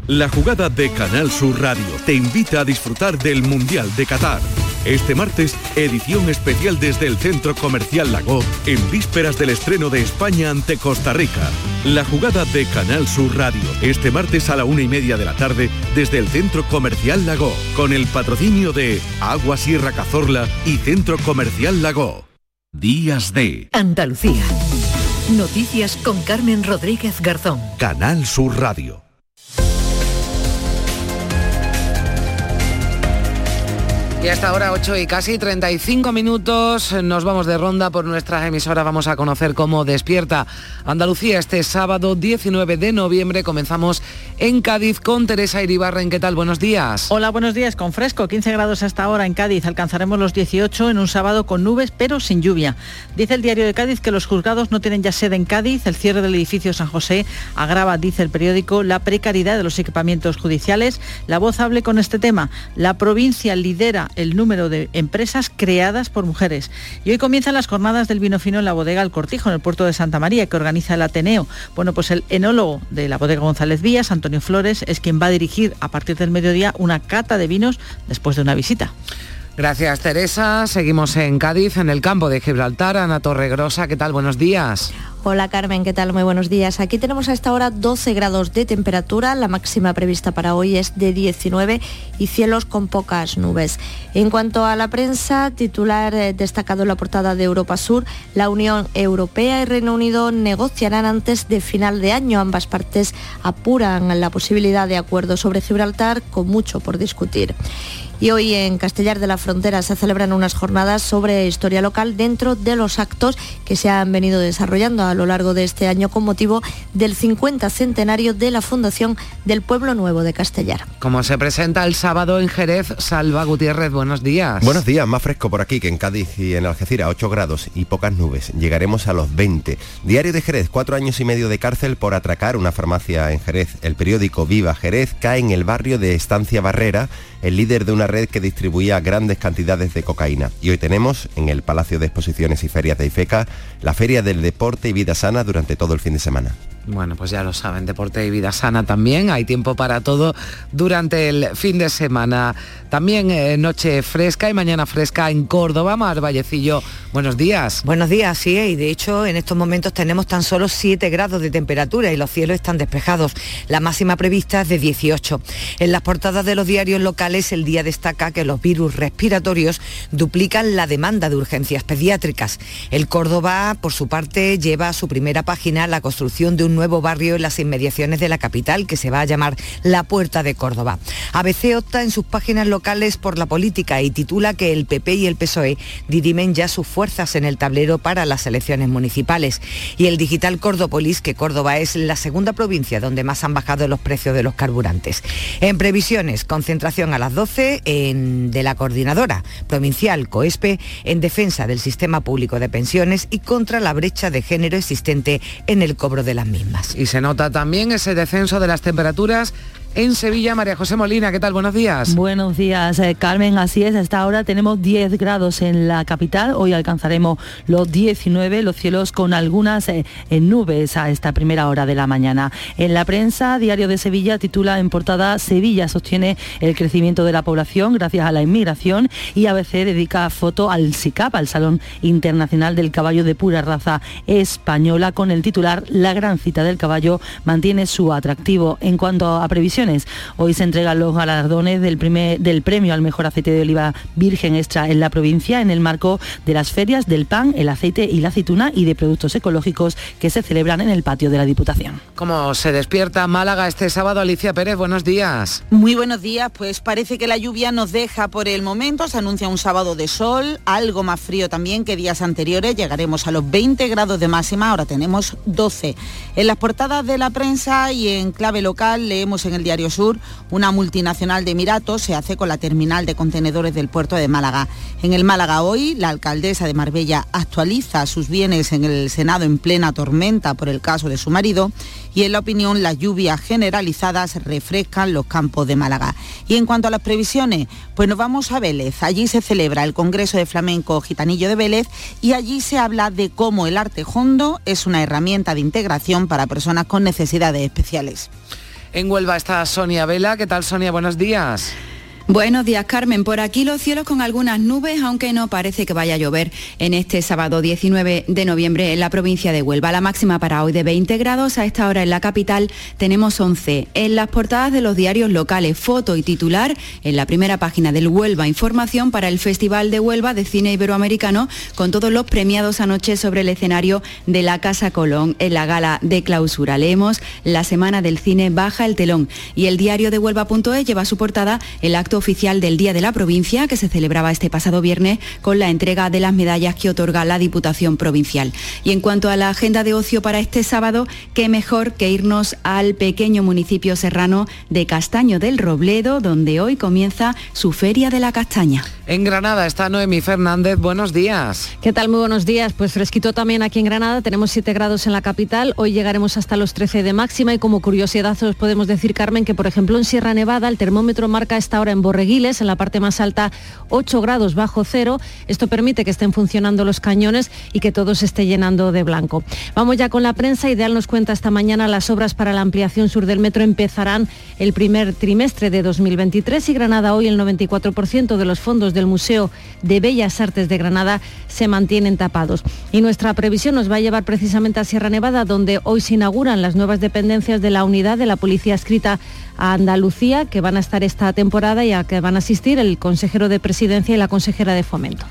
La jugada de Canal Sur Radio te invita a disfrutar del Mundial de Qatar. Este martes, edición especial desde el Centro Comercial Lago, en vísperas del estreno de España ante Costa Rica. La jugada de Canal Sur Radio, este martes a la una y media de la tarde, desde el Centro Comercial Lago, con el patrocinio de Agua Sierra Cazorla y Centro Comercial Lago. Días de Andalucía. Noticias con Carmen Rodríguez Garzón. Canal Sur Radio. Y hasta ahora 8 y casi 35 minutos nos vamos de ronda por nuestras emisoras. Vamos a conocer cómo despierta Andalucía este sábado 19 de noviembre. Comenzamos en Cádiz con Teresa Iribarren. ¿Qué tal? Buenos días. Hola, buenos días. Con fresco, 15 grados hasta ahora en Cádiz. Alcanzaremos los 18 en un sábado con nubes pero sin lluvia. Dice el diario de Cádiz que los juzgados no tienen ya sede en Cádiz. El cierre del edificio San José agrava, dice el periódico, la precariedad de los equipamientos judiciales. La voz hable con este tema. La provincia lidera el número de empresas creadas por mujeres. Y hoy comienzan las jornadas del vino fino en la bodega El Cortijo, en el puerto de Santa María, que organiza el Ateneo. Bueno, pues el enólogo de la bodega González Vías, Antonio Flores, es quien va a dirigir a partir del mediodía una cata de vinos después de una visita. Gracias Teresa. Seguimos en Cádiz, en el campo de Gibraltar. Ana Torregrosa, ¿qué tal? Buenos días. Hola Carmen, ¿qué tal? Muy buenos días. Aquí tenemos a esta hora 12 grados de temperatura, la máxima prevista para hoy es de 19 y cielos con pocas nubes. En cuanto a la prensa, titular eh, destacado en la portada de Europa Sur, la Unión Europea y Reino Unido negociarán antes de final de año. Ambas partes apuran la posibilidad de acuerdo sobre Gibraltar con mucho por discutir. Y hoy en Castellar de la Frontera se celebran unas jornadas sobre historia local dentro de los actos que se han venido desarrollando a lo largo de este año con motivo del 50 centenario de la fundación del Pueblo Nuevo de Castellar. Como se presenta el sábado en Jerez, Salva Gutiérrez, buenos días. Buenos días, más fresco por aquí que en Cádiz y en Algeciras, 8 grados y pocas nubes. Llegaremos a los 20. Diario de Jerez, cuatro años y medio de cárcel por atracar una farmacia en Jerez. El periódico Viva Jerez cae en el barrio de Estancia Barrera, el líder de una red que distribuía grandes cantidades de cocaína. Y hoy tenemos en el Palacio de Exposiciones y Ferias de Ifeca la Feria del Deporte y Vida Sana durante todo el fin de semana. Bueno, pues ya lo saben, deporte y vida sana también, hay tiempo para todo durante el fin de semana. También eh, noche fresca y mañana fresca en Córdoba, Mar Vallecillo. Buenos días. Buenos días, sí, y de hecho en estos momentos tenemos tan solo 7 grados de temperatura y los cielos están despejados. La máxima prevista es de 18. En las portadas de los diarios locales el día destaca que los virus respiratorios duplican la demanda de urgencias pediátricas. El Córdoba, por su parte, lleva a su primera página la construcción de un nuevo barrio en las inmediaciones de la capital que se va a llamar La Puerta de Córdoba. ABC opta en sus páginas locales por la política y titula que el PP y el PSOE dirimen ya sus fuerzas en el tablero para las elecciones municipales. Y el digital Cordópolis, que Córdoba es la segunda provincia donde más han bajado los precios de los carburantes. En previsiones, concentración a las 12 en, de la coordinadora provincial COESPE en defensa del sistema público de pensiones y contra la brecha de género existente en el cobro de las mismas. Y se nota también ese descenso de las temperaturas en Sevilla. María José Molina, ¿qué tal? Buenos días. Buenos días, eh, Carmen. Así es, hasta ahora tenemos 10 grados en la capital. Hoy alcanzaremos los 19, los cielos con algunas eh, nubes a esta primera hora de la mañana. En la prensa, Diario de Sevilla titula en portada Sevilla sostiene el crecimiento de la población gracias a la inmigración y ABC dedica foto al SICAP, al Salón Internacional del Caballo de Pura Raza Española, con el titular La gran cita del caballo mantiene su atractivo. En cuanto a previsión Hoy se entregan los galardones del, primer, del premio al mejor aceite de oliva virgen extra en la provincia en el marco de las ferias del pan, el aceite y la aceituna y de productos ecológicos que se celebran en el patio de la Diputación. ¿Cómo se despierta Málaga este sábado? Alicia Pérez, buenos días. Muy buenos días, pues parece que la lluvia nos deja por el momento, se anuncia un sábado de sol, algo más frío también que días anteriores, llegaremos a los 20 grados de máxima, ahora tenemos 12. En las portadas de la prensa y en clave local leemos en el Diario Sur, una multinacional de Emiratos se hace con la terminal de contenedores del puerto de Málaga. En el Málaga hoy, la alcaldesa de Marbella actualiza sus bienes en el Senado en plena tormenta por el caso de su marido y en la opinión las lluvias generalizadas refrescan los campos de Málaga. Y en cuanto a las previsiones, pues nos vamos a Vélez. Allí se celebra el Congreso de Flamenco Gitanillo de Vélez y allí se habla de cómo el arte hondo es una herramienta de integración para personas con necesidades especiales. En Huelva está Sonia Vela. ¿Qué tal Sonia? Buenos días. Buenos días, Carmen. Por aquí los cielos con algunas nubes, aunque no parece que vaya a llover en este sábado 19 de noviembre en la provincia de Huelva. La máxima para hoy de 20 grados. A esta hora en la capital tenemos 11. En las portadas de los diarios locales, foto y titular en la primera página del Huelva, información para el Festival de Huelva de Cine Iberoamericano con todos los premiados anoche sobre el escenario de la Casa Colón en la gala de clausura. Leemos La Semana del Cine baja el telón y el diario de Huelva.es lleva su portada el acto oficial del Día de la Provincia, que se celebraba este pasado viernes con la entrega de las medallas que otorga la Diputación Provincial. Y en cuanto a la agenda de ocio para este sábado, qué mejor que irnos al pequeño municipio serrano de Castaño del Robledo, donde hoy comienza su Feria de la Castaña. En Granada está Noemi Fernández. Buenos días. ¿Qué tal? Muy buenos días. Pues fresquito también aquí en Granada. Tenemos 7 grados en la capital. Hoy llegaremos hasta los 13 de máxima y como curiosidad os podemos decir, Carmen, que por ejemplo en Sierra Nevada el termómetro marca esta hora en En la parte más alta, 8 grados bajo cero. Esto permite que estén funcionando los cañones y que todo se esté llenando de blanco. Vamos ya con la prensa. Ideal nos cuenta esta mañana las obras para la ampliación sur del metro empezarán el primer trimestre de 2023 y Granada hoy el 94% de los fondos del Museo de Bellas Artes de Granada se mantienen tapados. Y nuestra previsión nos va a llevar precisamente a Sierra Nevada, donde hoy se inauguran las nuevas dependencias de la unidad de la Policía escrita a Andalucía, que van a estar esta temporada y a que van a asistir el consejero de Presidencia y la consejera de Fomento.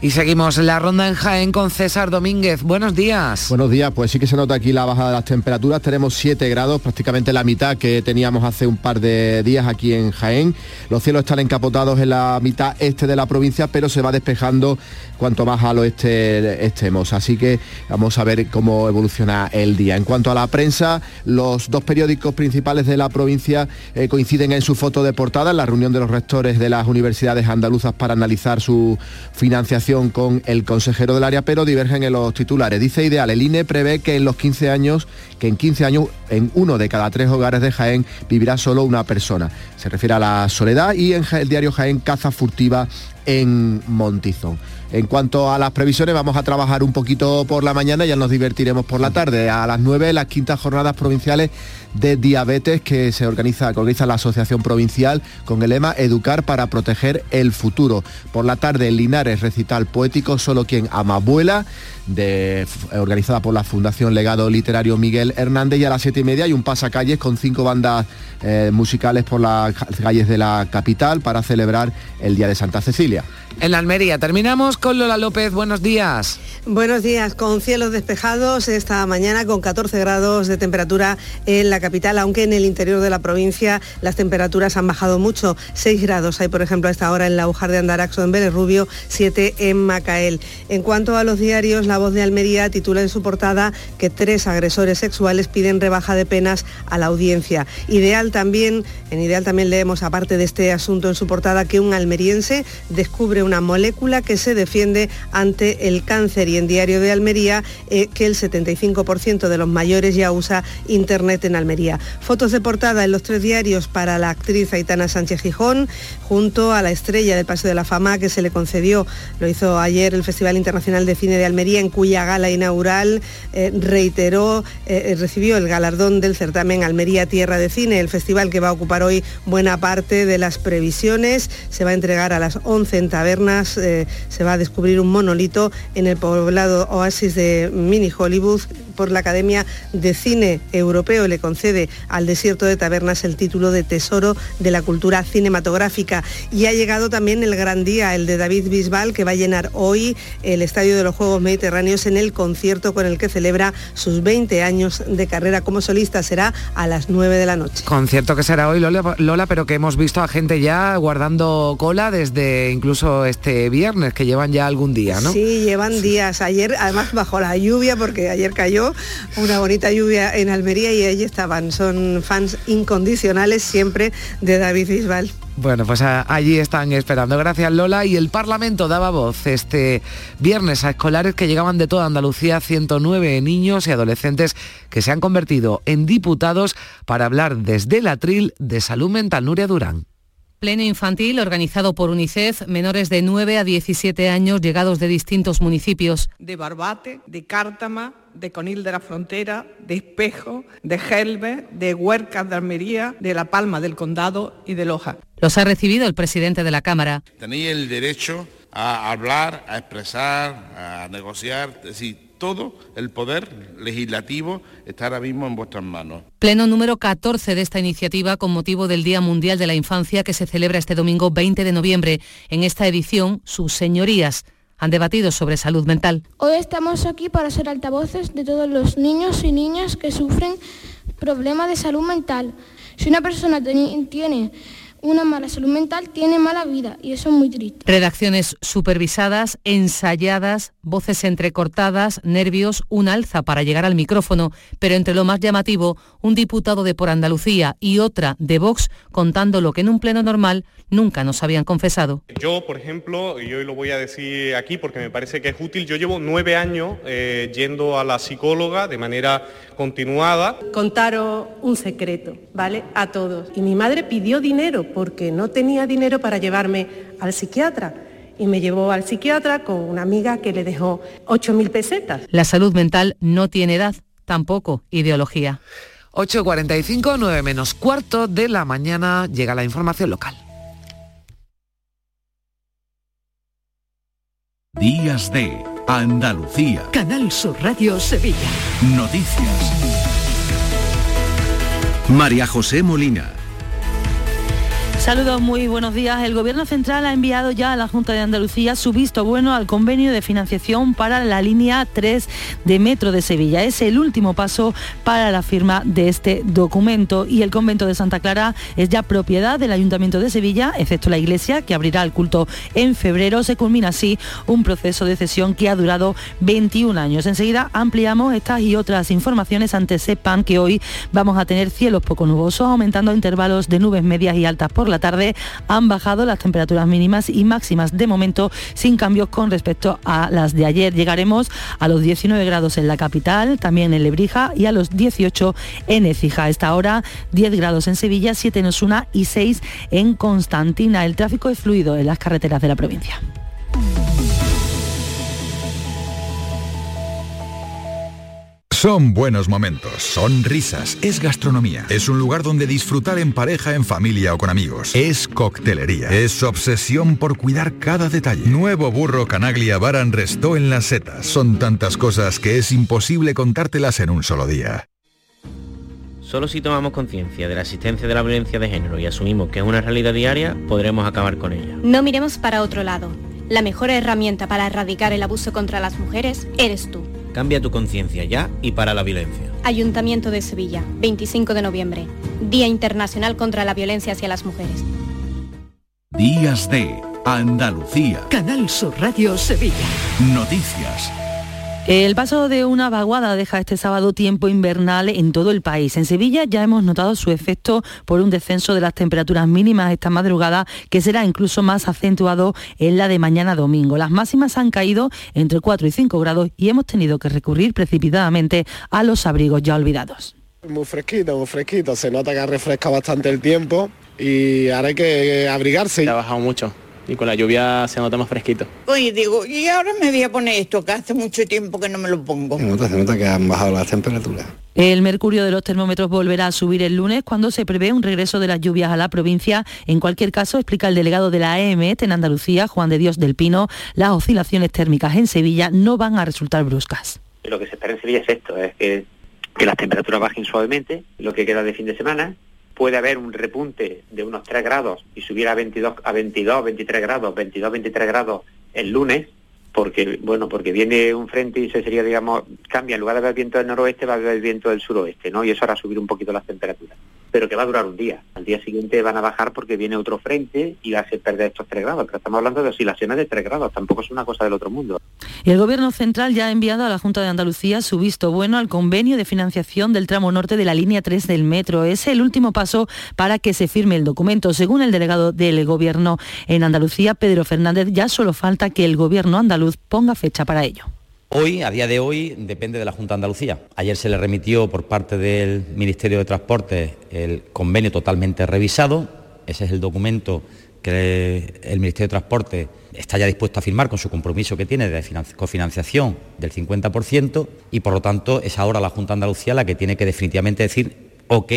Y seguimos la ronda en Jaén con César Domínguez. Buenos días. Buenos días, pues sí que se nota aquí la bajada de las temperaturas. Tenemos 7 grados, prácticamente la mitad que teníamos hace un par de días aquí en Jaén. Los cielos están encapotados en la mitad este de la provincia, pero se va despejando cuanto más al oeste estemos. Así que vamos a ver cómo evoluciona el día. En cuanto a la prensa, los dos periódicos principales de la provincia eh, coinciden en su foto de portada, en la reunión de los rectores de las universidades andaluzas para analizar su financiación con el consejero del área, pero divergen en los titulares. Dice Ideal, el INE prevé que en los 15 años, que en 15 años en uno de cada tres hogares de Jaén vivirá solo una persona. Se refiere a la soledad y en el diario Jaén caza furtiva en Montizón. En cuanto a las previsiones, vamos a trabajar un poquito por la mañana, ya nos divertiremos por la tarde. A las 9, las quintas jornadas provinciales de diabetes que se organiza, que organiza la Asociación Provincial con el lema Educar para proteger el futuro. Por la tarde, Linares, recital poético Solo quien ama abuela, de, organizada por la Fundación Legado Literario Miguel Hernández y a las siete y media hay un pasacalles con cinco bandas eh, musicales por las calles de la capital para celebrar el Día de Santa Cecilia. En la Almería terminamos con Lola López. Buenos días. Buenos días, con cielos despejados esta mañana con 14 grados de temperatura en la capital, aunque en el interior de la provincia las temperaturas han bajado mucho. 6 grados hay, por ejemplo, a esta hora en la Ujar de Andaraxo, en Vélez Rubio, 7 en Macael. En cuanto a los diarios, La Voz de Almería titula en su portada que tres agresores sexuales piden rebaja de penas a la audiencia. Ideal también, en Ideal también leemos, aparte de este asunto en su portada, que un almeriense descubre una molécula que se defiende ante el cáncer y en Diario de Almería eh, que el 75% de los mayores ya usa Internet en Almería. Fotos de portada en los tres diarios para la actriz Aitana Sánchez Gijón, junto a la estrella del Paseo de la Fama que se le concedió, lo hizo ayer el Festival Internacional de Cine de Almería, en cuya gala inaugural eh, reiteró, eh, recibió el galardón del certamen Almería Tierra de Cine, el festival que va a ocupar hoy buena parte de las previsiones. Se va a entregar a las 11 en taberna eh, se va a descubrir un monolito en el poblado oasis de Mini Hollywood por la Academia de Cine Europeo. Le concede al desierto de Tabernas el título de Tesoro de la Cultura Cinematográfica. Y ha llegado también el gran día, el de David Bisbal, que va a llenar hoy el Estadio de los Juegos Mediterráneos en el concierto con el que celebra sus 20 años de carrera como solista. Será a las 9 de la noche. Concierto que será hoy, Lola, Lola pero que hemos visto a gente ya guardando cola desde incluso este viernes, que llevan ya algún día, ¿no? Sí, llevan días. Ayer, además bajo la lluvia, porque ayer cayó una bonita lluvia en Almería y allí estaban. Son fans incondicionales siempre de David Bisbal. Bueno, pues allí están esperando. Gracias Lola. Y el Parlamento daba voz este viernes a escolares que llegaban de toda Andalucía, 109 niños y adolescentes que se han convertido en diputados para hablar desde el atril de salud mental. Nuria Durán. Pleno infantil organizado por UNICEF, menores de 9 a 17 años llegados de distintos municipios. De Barbate, de Cártama, de Conil de la Frontera, de Espejo, de Gelbe, de Huercas de Almería, de La Palma del Condado y de Loja. Los ha recibido el presidente de la Cámara. Tenéis el derecho a hablar, a expresar, a negociar, es decir, todo el poder legislativo está ahora mismo en vuestras manos. Pleno número 14 de esta iniciativa con motivo del Día Mundial de la Infancia que se celebra este domingo 20 de noviembre. En esta edición, sus señorías han debatido sobre salud mental. Hoy estamos aquí para ser altavoces de todos los niños y niñas que sufren problemas de salud mental. Si una persona tiene una mala salud mental tiene mala vida y eso es muy triste. Redacciones supervisadas, ensayadas, voces entrecortadas, nervios, un alza para llegar al micrófono, pero entre lo más llamativo, un diputado de por Andalucía y otra de Vox contando lo que en un pleno normal nunca nos habían confesado. Yo, por ejemplo, y hoy lo voy a decir aquí porque me parece que es útil, yo llevo nueve años eh, yendo a la psicóloga de manera continuada. Contaros un secreto, ¿vale? A todos. Y mi madre pidió dinero porque no tenía dinero para llevarme al psiquiatra y me llevó al psiquiatra con una amiga que le dejó 8.000 pesetas. La salud mental no tiene edad, tampoco ideología. 8.45, 9 menos cuarto de la mañana llega la información local. Días de Andalucía. Canal Sur Radio Sevilla. Noticias. María José Molina. Saludos, muy buenos días. El Gobierno Central ha enviado ya a la Junta de Andalucía su visto bueno al convenio de financiación para la línea 3 de Metro de Sevilla. Es el último paso para la firma de este documento y el convento de Santa Clara es ya propiedad del Ayuntamiento de Sevilla, excepto la iglesia que abrirá el culto en febrero. Se culmina así un proceso de cesión que ha durado 21 años. Enseguida ampliamos estas y otras informaciones ante sepan que hoy vamos a tener cielos poco nubosos, aumentando intervalos de nubes medias y altas por la tarde han bajado las temperaturas mínimas y máximas de momento sin cambios con respecto a las de ayer. Llegaremos a los 19 grados en la capital, también en Lebrija y a los 18 en Ecija. A esta hora 10 grados en Sevilla, 7 en Osuna y 6 en Constantina. El tráfico es fluido en las carreteras de la provincia. Son buenos momentos, son risas, es gastronomía, es un lugar donde disfrutar en pareja, en familia o con amigos, es coctelería, es obsesión por cuidar cada detalle. Nuevo burro Canaglia Baran Restó en las setas. Son tantas cosas que es imposible contártelas en un solo día. Solo si tomamos conciencia de la existencia de la violencia de género y asumimos que es una realidad diaria, podremos acabar con ella. No miremos para otro lado. La mejor herramienta para erradicar el abuso contra las mujeres eres tú. Cambia tu conciencia ya y para la violencia. Ayuntamiento de Sevilla, 25 de noviembre, Día Internacional contra la Violencia hacia las Mujeres. Días de Andalucía. Canal Sur Radio Sevilla. Noticias. El paso de una vaguada deja este sábado tiempo invernal en todo el país. En Sevilla ya hemos notado su efecto por un descenso de las temperaturas mínimas esta madrugada, que será incluso más acentuado en la de mañana domingo. Las máximas han caído entre 4 y 5 grados y hemos tenido que recurrir precipitadamente a los abrigos ya olvidados. Muy fresquito, muy fresquito. Se nota que refresca bastante el tiempo y ahora hay que abrigarse. Ha bajado mucho y con la lluvia se nota más fresquito. Oye, digo, y ahora me voy a poner esto, que hace mucho tiempo que no me lo pongo. Se nota, se nota que han bajado las temperaturas. El mercurio de los termómetros volverá a subir el lunes cuando se prevé un regreso de las lluvias a la provincia. En cualquier caso, explica el delegado de la EMET en Andalucía, Juan de Dios del Pino, las oscilaciones térmicas en Sevilla no van a resultar bruscas. Lo que se espera en Sevilla es esto, es que, que las temperaturas bajen suavemente, lo que queda de fin de semana, puede haber un repunte de unos 3 grados y subir a 22, a 22, 23 grados, 22, 23 grados el lunes, porque bueno, porque viene un frente y se sería, digamos, cambia, en lugar de haber viento del noroeste va a haber viento del suroeste, ¿no? Y eso hará subir un poquito las temperaturas. Pero que va a durar un día. Al día siguiente van a bajar porque viene otro frente y va a hacer perder estos 3 grados. Pero estamos hablando de oscilaciones de 3 grados, tampoco es una cosa del otro mundo. El Gobierno Central ya ha enviado a la Junta de Andalucía su visto bueno al convenio de financiación del tramo norte de la línea 3 del metro. Es el último paso para que se firme el documento. Según el delegado del Gobierno en Andalucía, Pedro Fernández, ya solo falta que el Gobierno andaluz ponga fecha para ello. Hoy, a día de hoy, depende de la Junta de Andalucía. Ayer se le remitió por parte del Ministerio de Transporte el convenio totalmente revisado. Ese es el documento que el Ministerio de Transporte está ya dispuesto a firmar con su compromiso que tiene de cofinanciación del 50% y por lo tanto es ahora la Junta de Andalucía la que tiene que definitivamente decir ok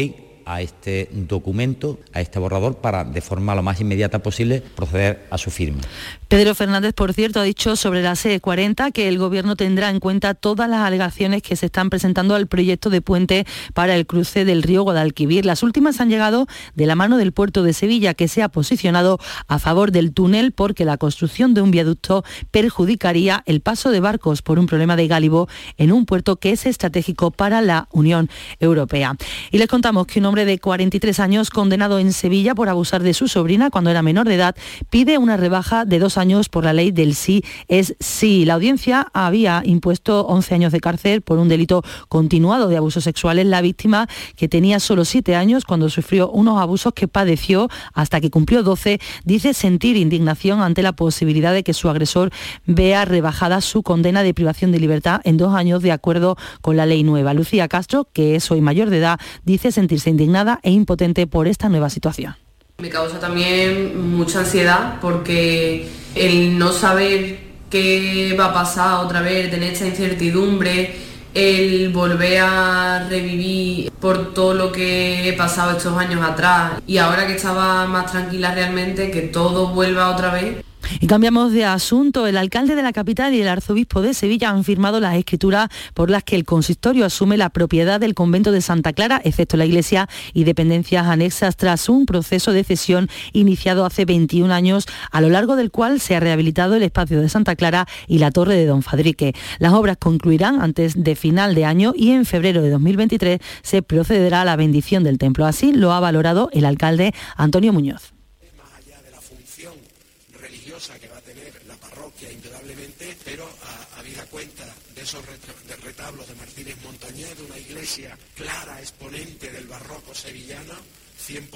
a este documento, a este borrador, para de forma lo más inmediata posible proceder a su firma. Pedro Fernández, por cierto, ha dicho sobre la C40 que el Gobierno tendrá en cuenta todas las alegaciones que se están presentando al proyecto de puente para el cruce del río Guadalquivir. Las últimas han llegado de la mano del puerto de Sevilla, que se ha posicionado a favor del túnel porque la construcción de un viaducto perjudicaría el paso de barcos por un problema de gálibo en un puerto que es estratégico para la Unión Europea. Y les contamos que un hombre de 43 años, condenado en Sevilla por abusar de su sobrina cuando era menor de edad, pide una rebaja de dos años por la ley del sí es sí. La audiencia había impuesto 11 años de cárcel por un delito continuado de abusos sexuales. La víctima, que tenía solo 7 años cuando sufrió unos abusos que padeció hasta que cumplió 12, dice sentir indignación ante la posibilidad de que su agresor vea rebajada su condena de privación de libertad en dos años de acuerdo con la ley nueva. Lucía Castro, que es hoy mayor de edad, dice sentirse indignada e impotente por esta nueva situación. Me causa también mucha ansiedad porque el no saber qué va a pasar otra vez, tener esta incertidumbre, el volver a revivir por todo lo que he pasado estos años atrás y ahora que estaba más tranquila realmente, que todo vuelva otra vez y cambiamos de asunto. El alcalde de la capital y el arzobispo de Sevilla han firmado las escrituras por las que el consistorio asume la propiedad del convento de Santa Clara, excepto la iglesia y dependencias anexas, tras un proceso de cesión iniciado hace 21 años, a lo largo del cual se ha rehabilitado el espacio de Santa Clara y la torre de Don Fadrique. Las obras concluirán antes de final de año y en febrero de 2023 se procederá a la bendición del templo. Así lo ha valorado el alcalde Antonio Muñoz. Clara exponente del barroco sevillano, 100%,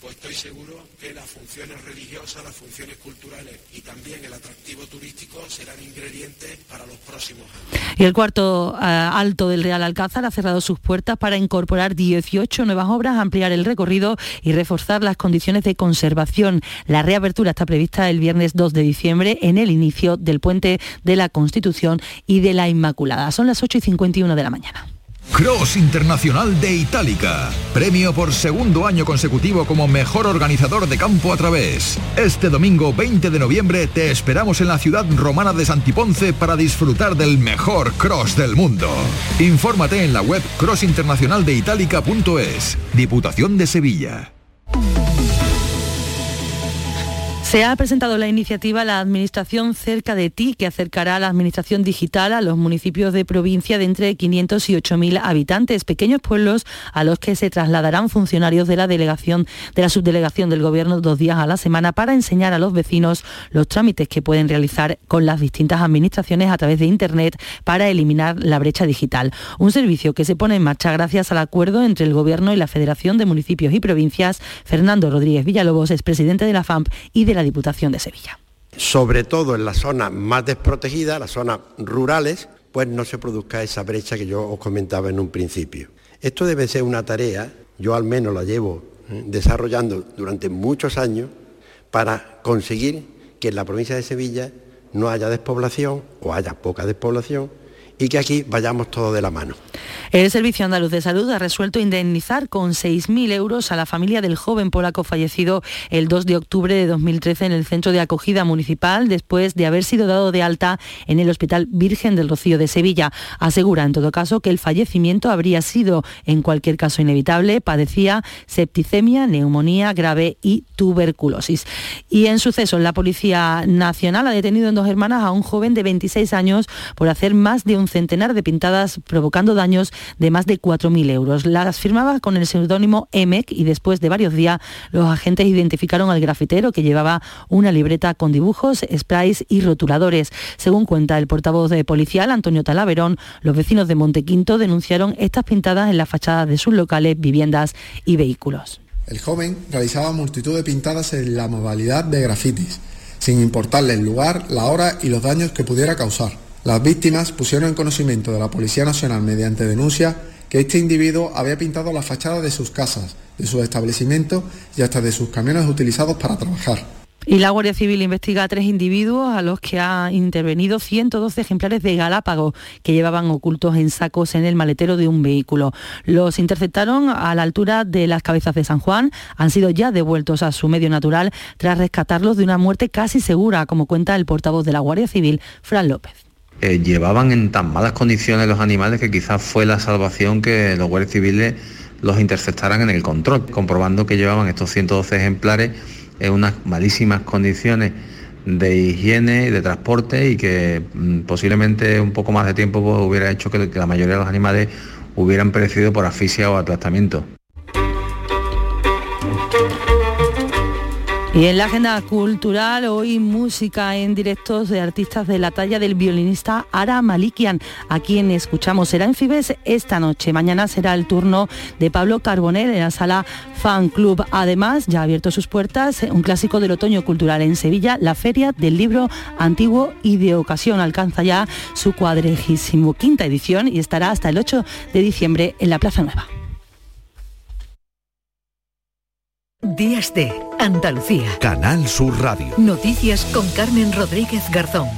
pues estoy seguro que las funciones religiosas, las funciones culturales y también el atractivo turístico serán ingredientes para los próximos años. Y el cuarto eh, alto del Real Alcázar ha cerrado sus puertas para incorporar 18 nuevas obras, ampliar el recorrido y reforzar las condiciones de conservación. La reapertura está prevista el viernes 2 de diciembre en el inicio del puente de la Constitución y de la Inmaculada. Son las 8 y 51 de la mañana. Cross Internacional de Itálica. Premio por segundo año consecutivo como mejor organizador de campo a través. Este domingo 20 de noviembre te esperamos en la ciudad romana de Santiponce para disfrutar del mejor cross del mundo. Infórmate en la web crossinternacionaldeitalica.es. Diputación de Sevilla. Se ha presentado la iniciativa La Administración cerca de ti, que acercará a la Administración digital a los municipios de provincia de entre 500 y 8.000 habitantes, pequeños pueblos a los que se trasladarán funcionarios de la delegación, de la subdelegación del Gobierno dos días a la semana para enseñar a los vecinos los trámites que pueden realizar con las distintas administraciones a través de Internet para eliminar la brecha digital. Un servicio que se pone en marcha gracias al acuerdo entre el Gobierno y la Federación de Municipios y Provincias. Fernando Rodríguez Villalobos es presidente de la FAMP y de la Diputación de Sevilla. Sobre todo en las zonas más desprotegidas, las zonas rurales, pues no se produzca esa brecha que yo os comentaba en un principio. Esto debe ser una tarea, yo al menos la llevo eh, desarrollando durante muchos años para conseguir que en la provincia de Sevilla no haya despoblación o haya poca despoblación y que aquí vayamos todos de la mano. El Servicio Andaluz de Salud ha resuelto indemnizar con 6.000 euros a la familia del joven polaco fallecido el 2 de octubre de 2013 en el centro de acogida municipal después de haber sido dado de alta en el Hospital Virgen del Rocío de Sevilla. Asegura en todo caso que el fallecimiento habría sido en cualquier caso inevitable. Padecía septicemia, neumonía grave y tuberculosis. Y en sucesos, la Policía Nacional ha detenido en dos hermanas a un joven de 26 años por hacer más de un centenar de pintadas provocando daños de más de 4.000 euros. Las firmaba con el seudónimo EMEC y después de varios días los agentes identificaron al grafitero que llevaba una libreta con dibujos, sprays y rotuladores. Según cuenta el portavoz de policial Antonio Talaverón, los vecinos de Montequinto denunciaron estas pintadas en las fachadas de sus locales, viviendas y vehículos. El joven realizaba multitud de pintadas en la modalidad de grafitis, sin importarle el lugar, la hora y los daños que pudiera causar. Las víctimas pusieron en conocimiento de la Policía Nacional mediante denuncia que este individuo había pintado la fachada de sus casas, de sus establecimientos y hasta de sus camiones utilizados para trabajar. Y la Guardia Civil investiga a tres individuos a los que ha intervenido 112 ejemplares de Galápago que llevaban ocultos en sacos en el maletero de un vehículo. Los interceptaron a la altura de las cabezas de San Juan. Han sido ya devueltos a su medio natural tras rescatarlos de una muerte casi segura, como cuenta el portavoz de la Guardia Civil, Fran López. Eh, llevaban en tan malas condiciones los animales que quizás fue la salvación que los guardias civiles los interceptaran en el control, comprobando que llevaban estos 112 ejemplares en unas malísimas condiciones de higiene y de transporte y que mm, posiblemente un poco más de tiempo pues, hubiera hecho que la mayoría de los animales hubieran perecido por asfixia o aplastamiento. Y en la agenda cultural, hoy música en directos de artistas de la talla del violinista Ara Malikian, a quien escuchamos. Será en Fibes esta noche. Mañana será el turno de Pablo Carbonell en la sala Fan Club. Además, ya ha abierto sus puertas un clásico del otoño cultural en Sevilla, la Feria del Libro Antiguo y de Ocasión. Alcanza ya su cuadregísimo quinta edición y estará hasta el 8 de diciembre en la Plaza Nueva. Días de Andalucía. Canal Sur Radio. Noticias con Carmen Rodríguez Garzón.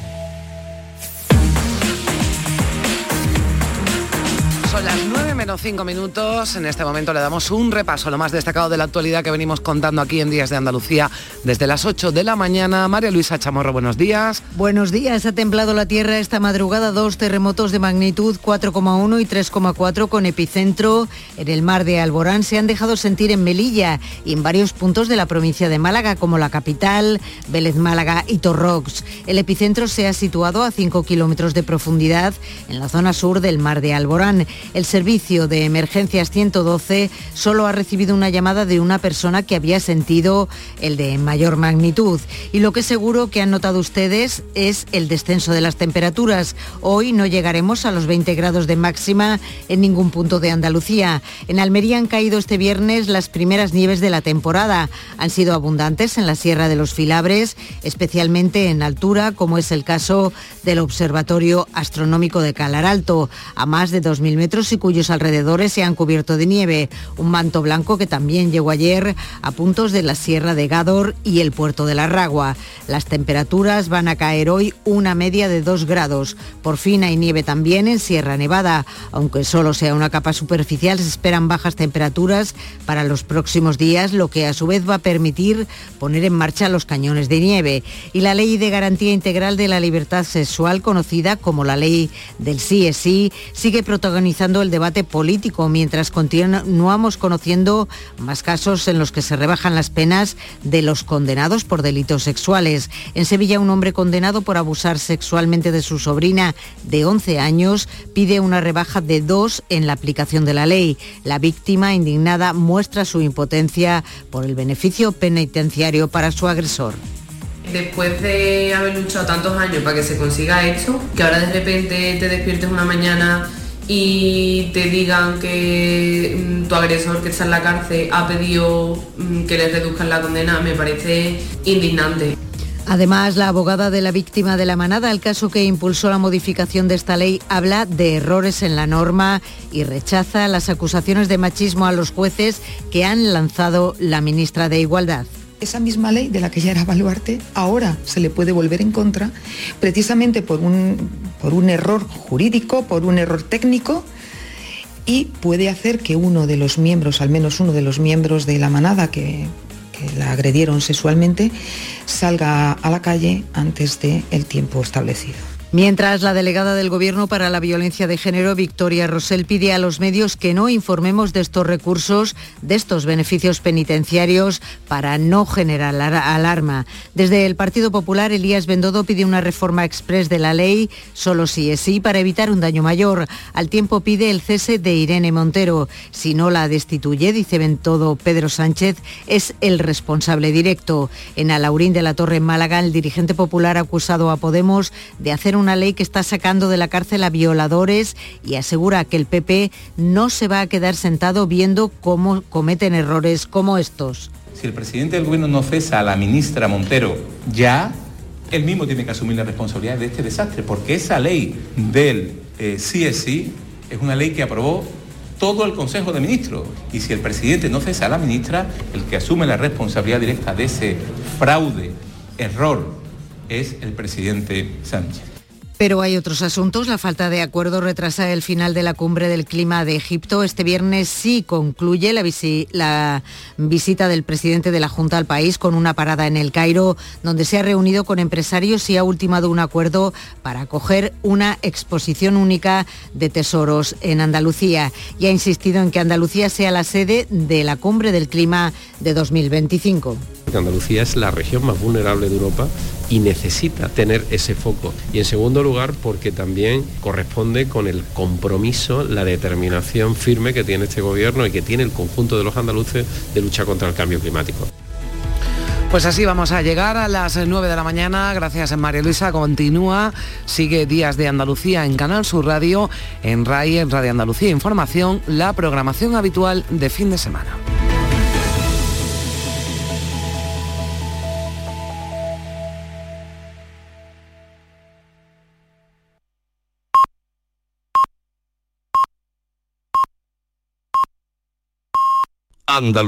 Son las 9 menos 5 minutos. En este momento le damos un repaso, lo más destacado de la actualidad que venimos contando aquí en Días de Andalucía desde las 8 de la mañana. María Luisa Chamorro, buenos días. Buenos días. Ha temblado la tierra esta madrugada dos terremotos de magnitud 4,1 y 3,4 con epicentro en el mar de Alborán. Se han dejado sentir en Melilla y en varios puntos de la provincia de Málaga, como la capital, Vélez Málaga y Torrox. El epicentro se ha situado a 5 kilómetros de profundidad en la zona sur del mar de Alborán. El servicio de emergencias 112 solo ha recibido una llamada de una persona que había sentido el de mayor magnitud. Y lo que seguro que han notado ustedes es el descenso de las temperaturas. Hoy no llegaremos a los 20 grados de máxima en ningún punto de Andalucía. En Almería han caído este viernes las primeras nieves de la temporada. Han sido abundantes en la Sierra de los Filabres, especialmente en altura, como es el caso del Observatorio Astronómico de Calar Alto, a más de 2.000 metros y cuyos alrededores se han cubierto de nieve. Un manto blanco que también llegó ayer a puntos de la Sierra de Gádor y el puerto de la Ragua. Las temperaturas van a caer hoy una media de 2 grados. Por fin hay nieve también en Sierra Nevada. Aunque solo sea una capa superficial, se esperan bajas temperaturas para los próximos días, lo que a su vez va a permitir poner en marcha los cañones de nieve. Y la Ley de Garantía Integral de la Libertad Sexual, conocida como la Ley del sí es sí, sigue protagonizando el debate político mientras continuamos conociendo más casos en los que se rebajan las penas de los condenados por delitos sexuales. En Sevilla un hombre condenado por abusar sexualmente de su sobrina de 11 años pide una rebaja de dos en la aplicación de la ley. La víctima indignada muestra su impotencia por el beneficio penitenciario para su agresor después de haber luchado tantos años para que se consiga esto, que ahora de repente te despiertes una mañana y te digan que mm, tu agresor que está en la cárcel ha pedido mm, que le reduzcan la condena, me parece indignante. Además, la abogada de la víctima de la manada, el caso que impulsó la modificación de esta ley, habla de errores en la norma y rechaza las acusaciones de machismo a los jueces que han lanzado la ministra de Igualdad esa misma ley de la que ya era Baluarte, ahora se le puede volver en contra precisamente por un, por un error jurídico, por un error técnico y puede hacer que uno de los miembros, al menos uno de los miembros de la manada que, que la agredieron sexualmente, salga a la calle antes del tiempo establecido. Mientras la delegada del Gobierno para la Violencia de Género, Victoria Rosell, pide a los medios que no informemos de estos recursos, de estos beneficios penitenciarios, para no generar alarma. Desde el Partido Popular, Elías Bendodo pide una reforma express de la ley, solo si es sí, para evitar un daño mayor. Al tiempo pide el cese de Irene Montero. Si no la destituye, dice Bendodo Pedro Sánchez, es el responsable directo. En Alaurín de la Torre, en Málaga, el dirigente popular ha acusado a Podemos de hacer un una ley que está sacando de la cárcel a violadores y asegura que el PP no se va a quedar sentado viendo cómo cometen errores como estos. Si el presidente del gobierno no cesa a la ministra Montero ya, él mismo tiene que asumir la responsabilidad de este desastre, porque esa ley del eh, CSI es una ley que aprobó todo el Consejo de Ministros. Y si el presidente no cesa a la ministra, el que asume la responsabilidad directa de ese fraude, error, es el presidente Sánchez. Pero hay otros asuntos. La falta de acuerdo retrasa el final de la cumbre del clima de Egipto. Este viernes sí concluye la, visita del presidente de la Junta al país con una parada en el Cairo, donde se ha reunido con empresarios y ha ultimado un acuerdo para acoger una exposición única de tesoros en Andalucía. Y ha insistido en que Andalucía sea la sede de la cumbre del clima de 2025. Andalucía es la región más vulnerable de Europa y necesita tener ese foco. Y en segundo lugar, porque también corresponde con el compromiso, la determinación firme que tiene este gobierno y que tiene el conjunto de los andaluces de lucha contra el cambio climático. Pues así vamos a llegar a las 9 de la mañana. Gracias María Luisa. Continúa, sigue Días de Andalucía en Canal Sur Radio, en RAI, en Radio Andalucía Información, la programación habitual de fin de semana. Andalucía.